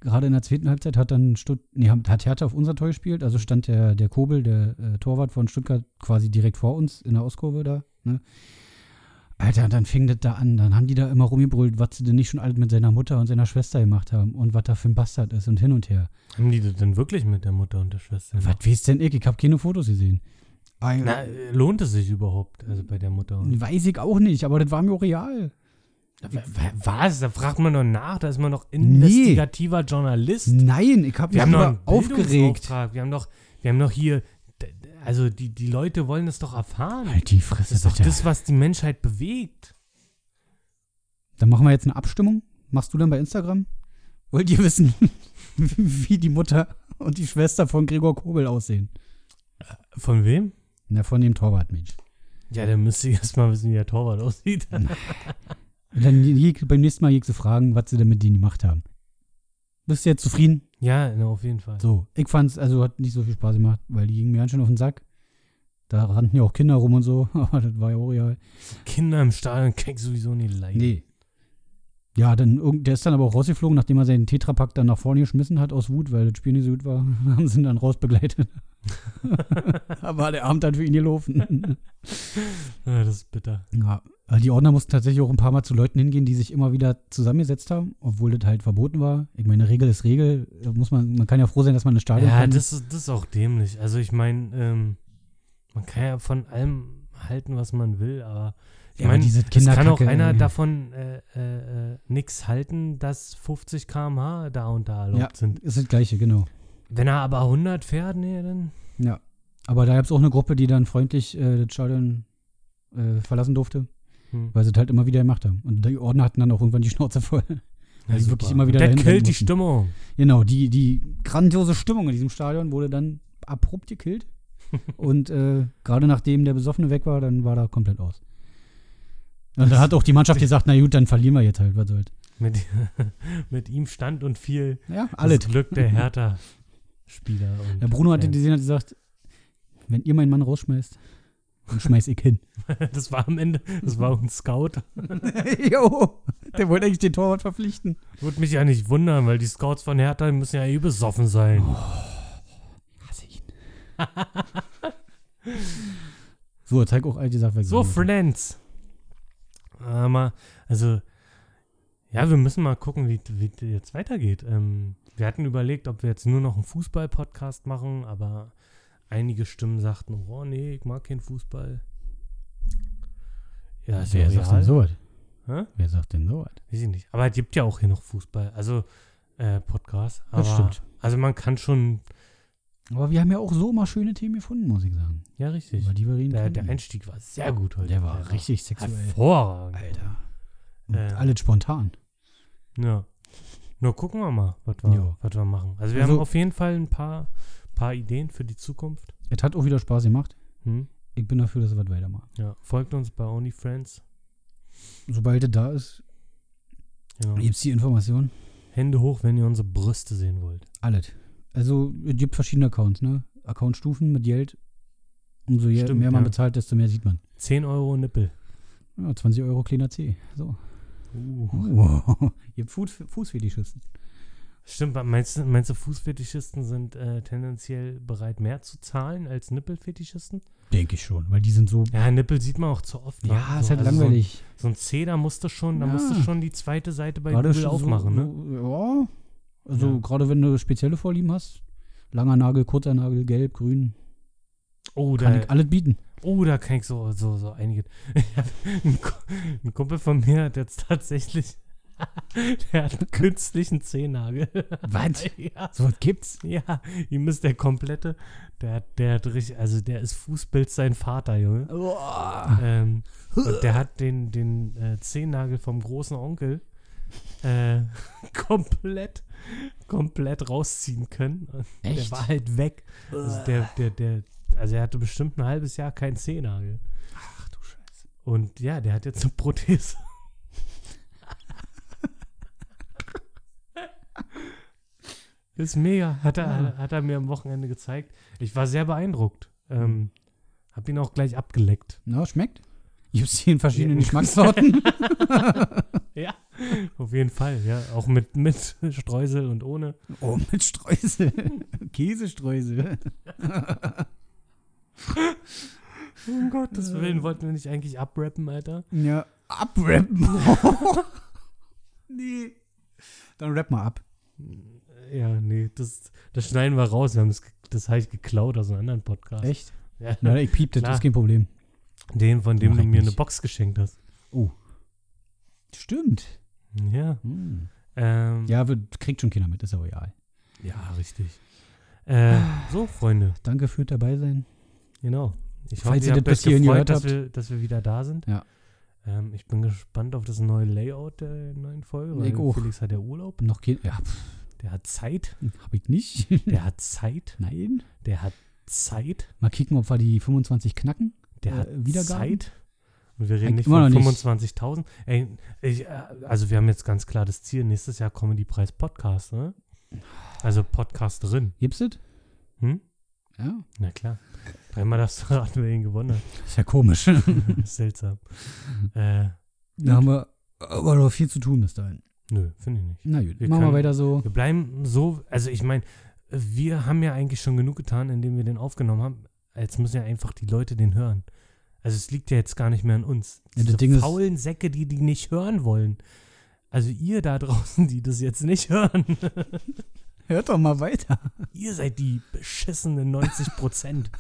Gerade in der zweiten Halbzeit hat dann Stutt nee, hat Hertha auf unser Tor gespielt, also stand der, der Kobel, der äh, Torwart von Stuttgart, quasi direkt vor uns in der Auskurve da. Ne? Alter, und dann fing das da an. Dann haben die da immer rumgebrüllt, was sie denn nicht schon alles mit seiner Mutter und seiner Schwester gemacht haben und was da für ein Bastard ist und hin und her. Haben die das denn wirklich mit der Mutter und der Schwester? gemacht? Was weiß denn ich? Ich habe keine Fotos gesehen. Na, lohnt es sich überhaupt? Also bei der Mutter und. Weiß ich auch nicht, aber das war mir auch real. Was? Da fragt man doch nach, da ist man doch investigativer Journalist. Nein, ich habe mich Wir haben einen aufgeregt. Bildungsauftrag. Wir haben doch, wir haben doch hier, also die, die Leute wollen es doch erfahren. Halt die Fresse, Das ist doch bitte. das, was die Menschheit bewegt. Dann machen wir jetzt eine Abstimmung. Machst du dann bei Instagram? Wollt ihr wissen, wie die Mutter und die Schwester von Gregor Kobel aussehen? Von wem? Na, von dem Torwart, Mensch. Ja, dann müsste ich erst mal wissen, wie der Torwart aussieht. Und dann beim nächsten Mal jegst du fragen, was sie denn mit denen gemacht haben. Bist du jetzt zufrieden? ja, na, auf jeden Fall. So, ich fand's, also hat nicht so viel Spaß gemacht, weil die gingen mir ganz schön auf den Sack. Da rannten ja auch Kinder rum und so, aber das war ja auch real. Kinder im Stadion kann ich sowieso nicht leiden. Nee. Ja, dann, der ist dann aber auch rausgeflogen, nachdem er seinen Tetrapack dann nach vorne geschmissen hat aus Wut, weil das Spiel nicht so gut war. Haben sie ihn dann rausbegleitet. war der Abend dann für ihn gelaufen. Ja, das ist bitter. ja, aber die Ordner mussten tatsächlich auch ein paar Mal zu Leuten hingehen, die sich immer wieder zusammengesetzt haben, obwohl das halt verboten war. Ich meine, Regel ist Regel. Da Muss man, man kann ja froh sein, dass man ins Stadion Ja, kann. das ist, das ist auch dämlich. Also ich meine, ähm, man kann ja von allem halten, was man will, aber ich Ja, meine, diese es kann auch einer ey. davon äh, äh, äh, nichts halten, dass 50 km/h da und da erlaubt ja, sind. ist das Gleiche, genau. Wenn er aber 100 fährt, nee, dann Ja. Aber da gab es auch eine Gruppe, die dann freundlich äh, das Stadion äh, verlassen durfte, hm. weil sie das halt immer wieder gemacht haben. Und die Ordner hatten dann auch irgendwann die Schnauze voll. Weil die wirklich immer wieder dahin killt die. Stimmung. Genau, die, die grandiose Stimmung in diesem Stadion wurde dann abrupt gekillt. Und äh, gerade nachdem der Besoffene weg war, dann war da komplett aus. Und dann hat auch die Mannschaft gesagt, na gut, dann verlieren wir jetzt halt, was soll's. Mit, mit ihm stand und fiel Ja, alles. das Glück der Hertha-Spieler. und Der Bruno hatte gesehen, hat gesagt, wenn ihr meinen Mann rausschmeißt, dann schmeiß ich hin. Das war am Ende, das war auch ein Scout. jo, der wollte eigentlich den Torwart verpflichten. Würde mich ja nicht wundern, weil die Scouts von Hertha die müssen ja eh besoffen sein. Hasse ich ihn. so, zeig auch alte Sachen. So, Friends. Aber, also, ja, wir müssen mal gucken, wie wie es jetzt weitergeht. Ähm, wir hatten überlegt, ob wir jetzt nur noch einen Fußball-Podcast machen, aber einige Stimmen sagten, oh nee, ich mag keinen Fußball. Ja, ja Wer sagt denn so was? Hä? Wer sagt denn so was? Weiß ich nicht. Aber es gibt ja auch hier noch Fußball, also äh, Podcast. Aber, Das stimmt. Also man kann schon, Aber wir haben ja auch so mal schöne Themen gefunden, muss ich sagen. ja richtig. Über die wir reden Der, der Einstieg war sehr gut heute. Der war richtig sexuell. hervorragend. Alter. Ähm. alles spontan. Ja. Nur gucken wir mal, was wir, was wir machen. Also wir Also- haben auf jeden Fall ein paar, paar Ideen für die Zukunft. Es hat auch wieder Spaß gemacht. Hm? Ich bin dafür, dass wir was weitermachen. Ja. Folgt uns bei OnlyFriends. Sobald es da ist, Genau. gibt es die Information. Hände hoch, wenn ihr unsere Brüste sehen wollt. Alles. Also, es gibt verschiedene Accounts, ne? Accountstufen mit Geld. Umso je, Stimmt, mehr man ja. bezahlt, desto mehr sieht man. 10 Euro Nippel. Ja, 20 Euro kleiner C. So. Uh. Wow. Ihr habt Fuß, Fußfetischisten. Stimmt, meinst du, meinst du Fußfetischisten sind äh, tendenziell bereit, mehr zu zahlen als Nippelfetischisten? Denke ich schon, weil die sind so. Ja, Nippel sieht man auch zu oft. Ja, so, ist halt also langweilig. So, so ein C, da musst du schon, da Ja. musst du schon die zweite Seite bei Gerade Google aufmachen, so, ne? So, ja. Also, Ja. gerade wenn du spezielle Vorlieben hast. Langer Nagel, kurzer Nagel, gelb, grün. Oh, Kann da, ich alles bieten. oh, da kann ich so, so, so einige. Ein, ein Kumpel von mir hat jetzt tatsächlich, der hat einen künstlichen Zehennagel. Was? ja. So was gibt's. Ja, ihm ist der komplette, der, hat- der hat richtig, also der ist Fußbild sein Vater, Junge. Ähm, und der hat den, den äh, Zehennagel vom großen Onkel äh, komplett, komplett rausziehen können. Und Der Echt? war halt weg. Also der, der, der, also er hatte bestimmt ein halbes Jahr keinen Zehennagel. Ach du Scheiße. Und ja, der hat jetzt eine Prothese. Ist mega. Hat er, Ja. hat er mir am Wochenende gezeigt. Ich war sehr beeindruckt. Ähm, hab ihn auch gleich abgeleckt. Na, schmeckt? Gibt's hier in verschiedenen Geschmackssorten? Ja, auf jeden Fall. Ja, auch mit, mit Streusel und ohne. oh, mit Streusel. Käsestreusel. Um Gottes Willen, wollten wir nicht eigentlich abrappen, Alter? Ja, abrappen. nee. Dann rap mal ab. Ja, nee, das, das schneiden wir raus. Wir haben das, das habe ich geklaut aus einem anderen Podcast. Echt? Ja. Na, ich piep, das Klar. ist kein Problem. Den, von dem Mach du mir eine nicht. Box geschenkt hast. Oh. Stimmt. Ja. Hm. Ähm, Ja, wird, kriegt schon keiner mit, ist aber egal. ja, richtig. Äh, so, Freunde, Danke für dabei sein. genau. Ich Falls hoffe, ihr das gefreut, gehört dass habt. wir, dass wir wieder da sind. Ja. Ähm, ich bin gespannt auf das neue Layout der neuen Folge. Ich. Felix hat ja Urlaub. Noch kein. Ja, pff, Der hat Zeit. hab ich nicht. Der hat Zeit. Nein. Der hat Zeit. Mal kicken, ob wir die 25 knacken. Der Äh, hat Wiedergaben? Zeit. Und wir reden Eigentlich nicht von noch nicht. 25.000. Ey, ich, äh, also wir haben jetzt ganz klar das Ziel, nächstes Jahr Comedy-Preis Podcast, ne? Also Podcasterin. Gibt's das? Hm? Ja. Na klar. Dreimal darfst du raten, wer ihn gewonnen hat. Ist ja komisch. ist seltsam. äh, da haben wir aber noch viel zu tun bis dahin. Nö, finde ich nicht. Na gut, Wir machen wir können- weiter so. Wir bleiben so, also ich meine, wir haben ja eigentlich schon genug getan, indem wir den aufgenommen haben. Jetzt müssen ja einfach die Leute den hören. Also es liegt ja jetzt gar nicht mehr an uns. Ja, das Diese Ding ist- faulen Säcke, die die nicht hören wollen. Also ihr da draußen, die das jetzt nicht hören. Hört doch mal weiter. ihr seid die beschissenen 90 Prozent.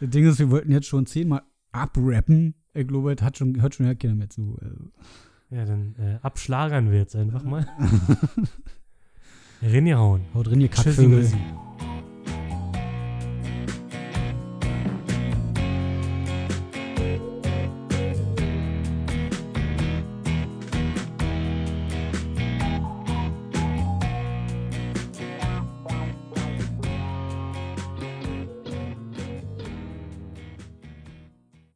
Das Ding ist, wir wollten jetzt schon zehnmal abrappen. Ich glaube, das hat schon, hört schon ja keiner mehr zu. Also, Ja, dann äh, abschlagern wir jetzt einfach mal. Rinjahauen. haut drin, ihr Tschüssi, Kackvögel. Müssi.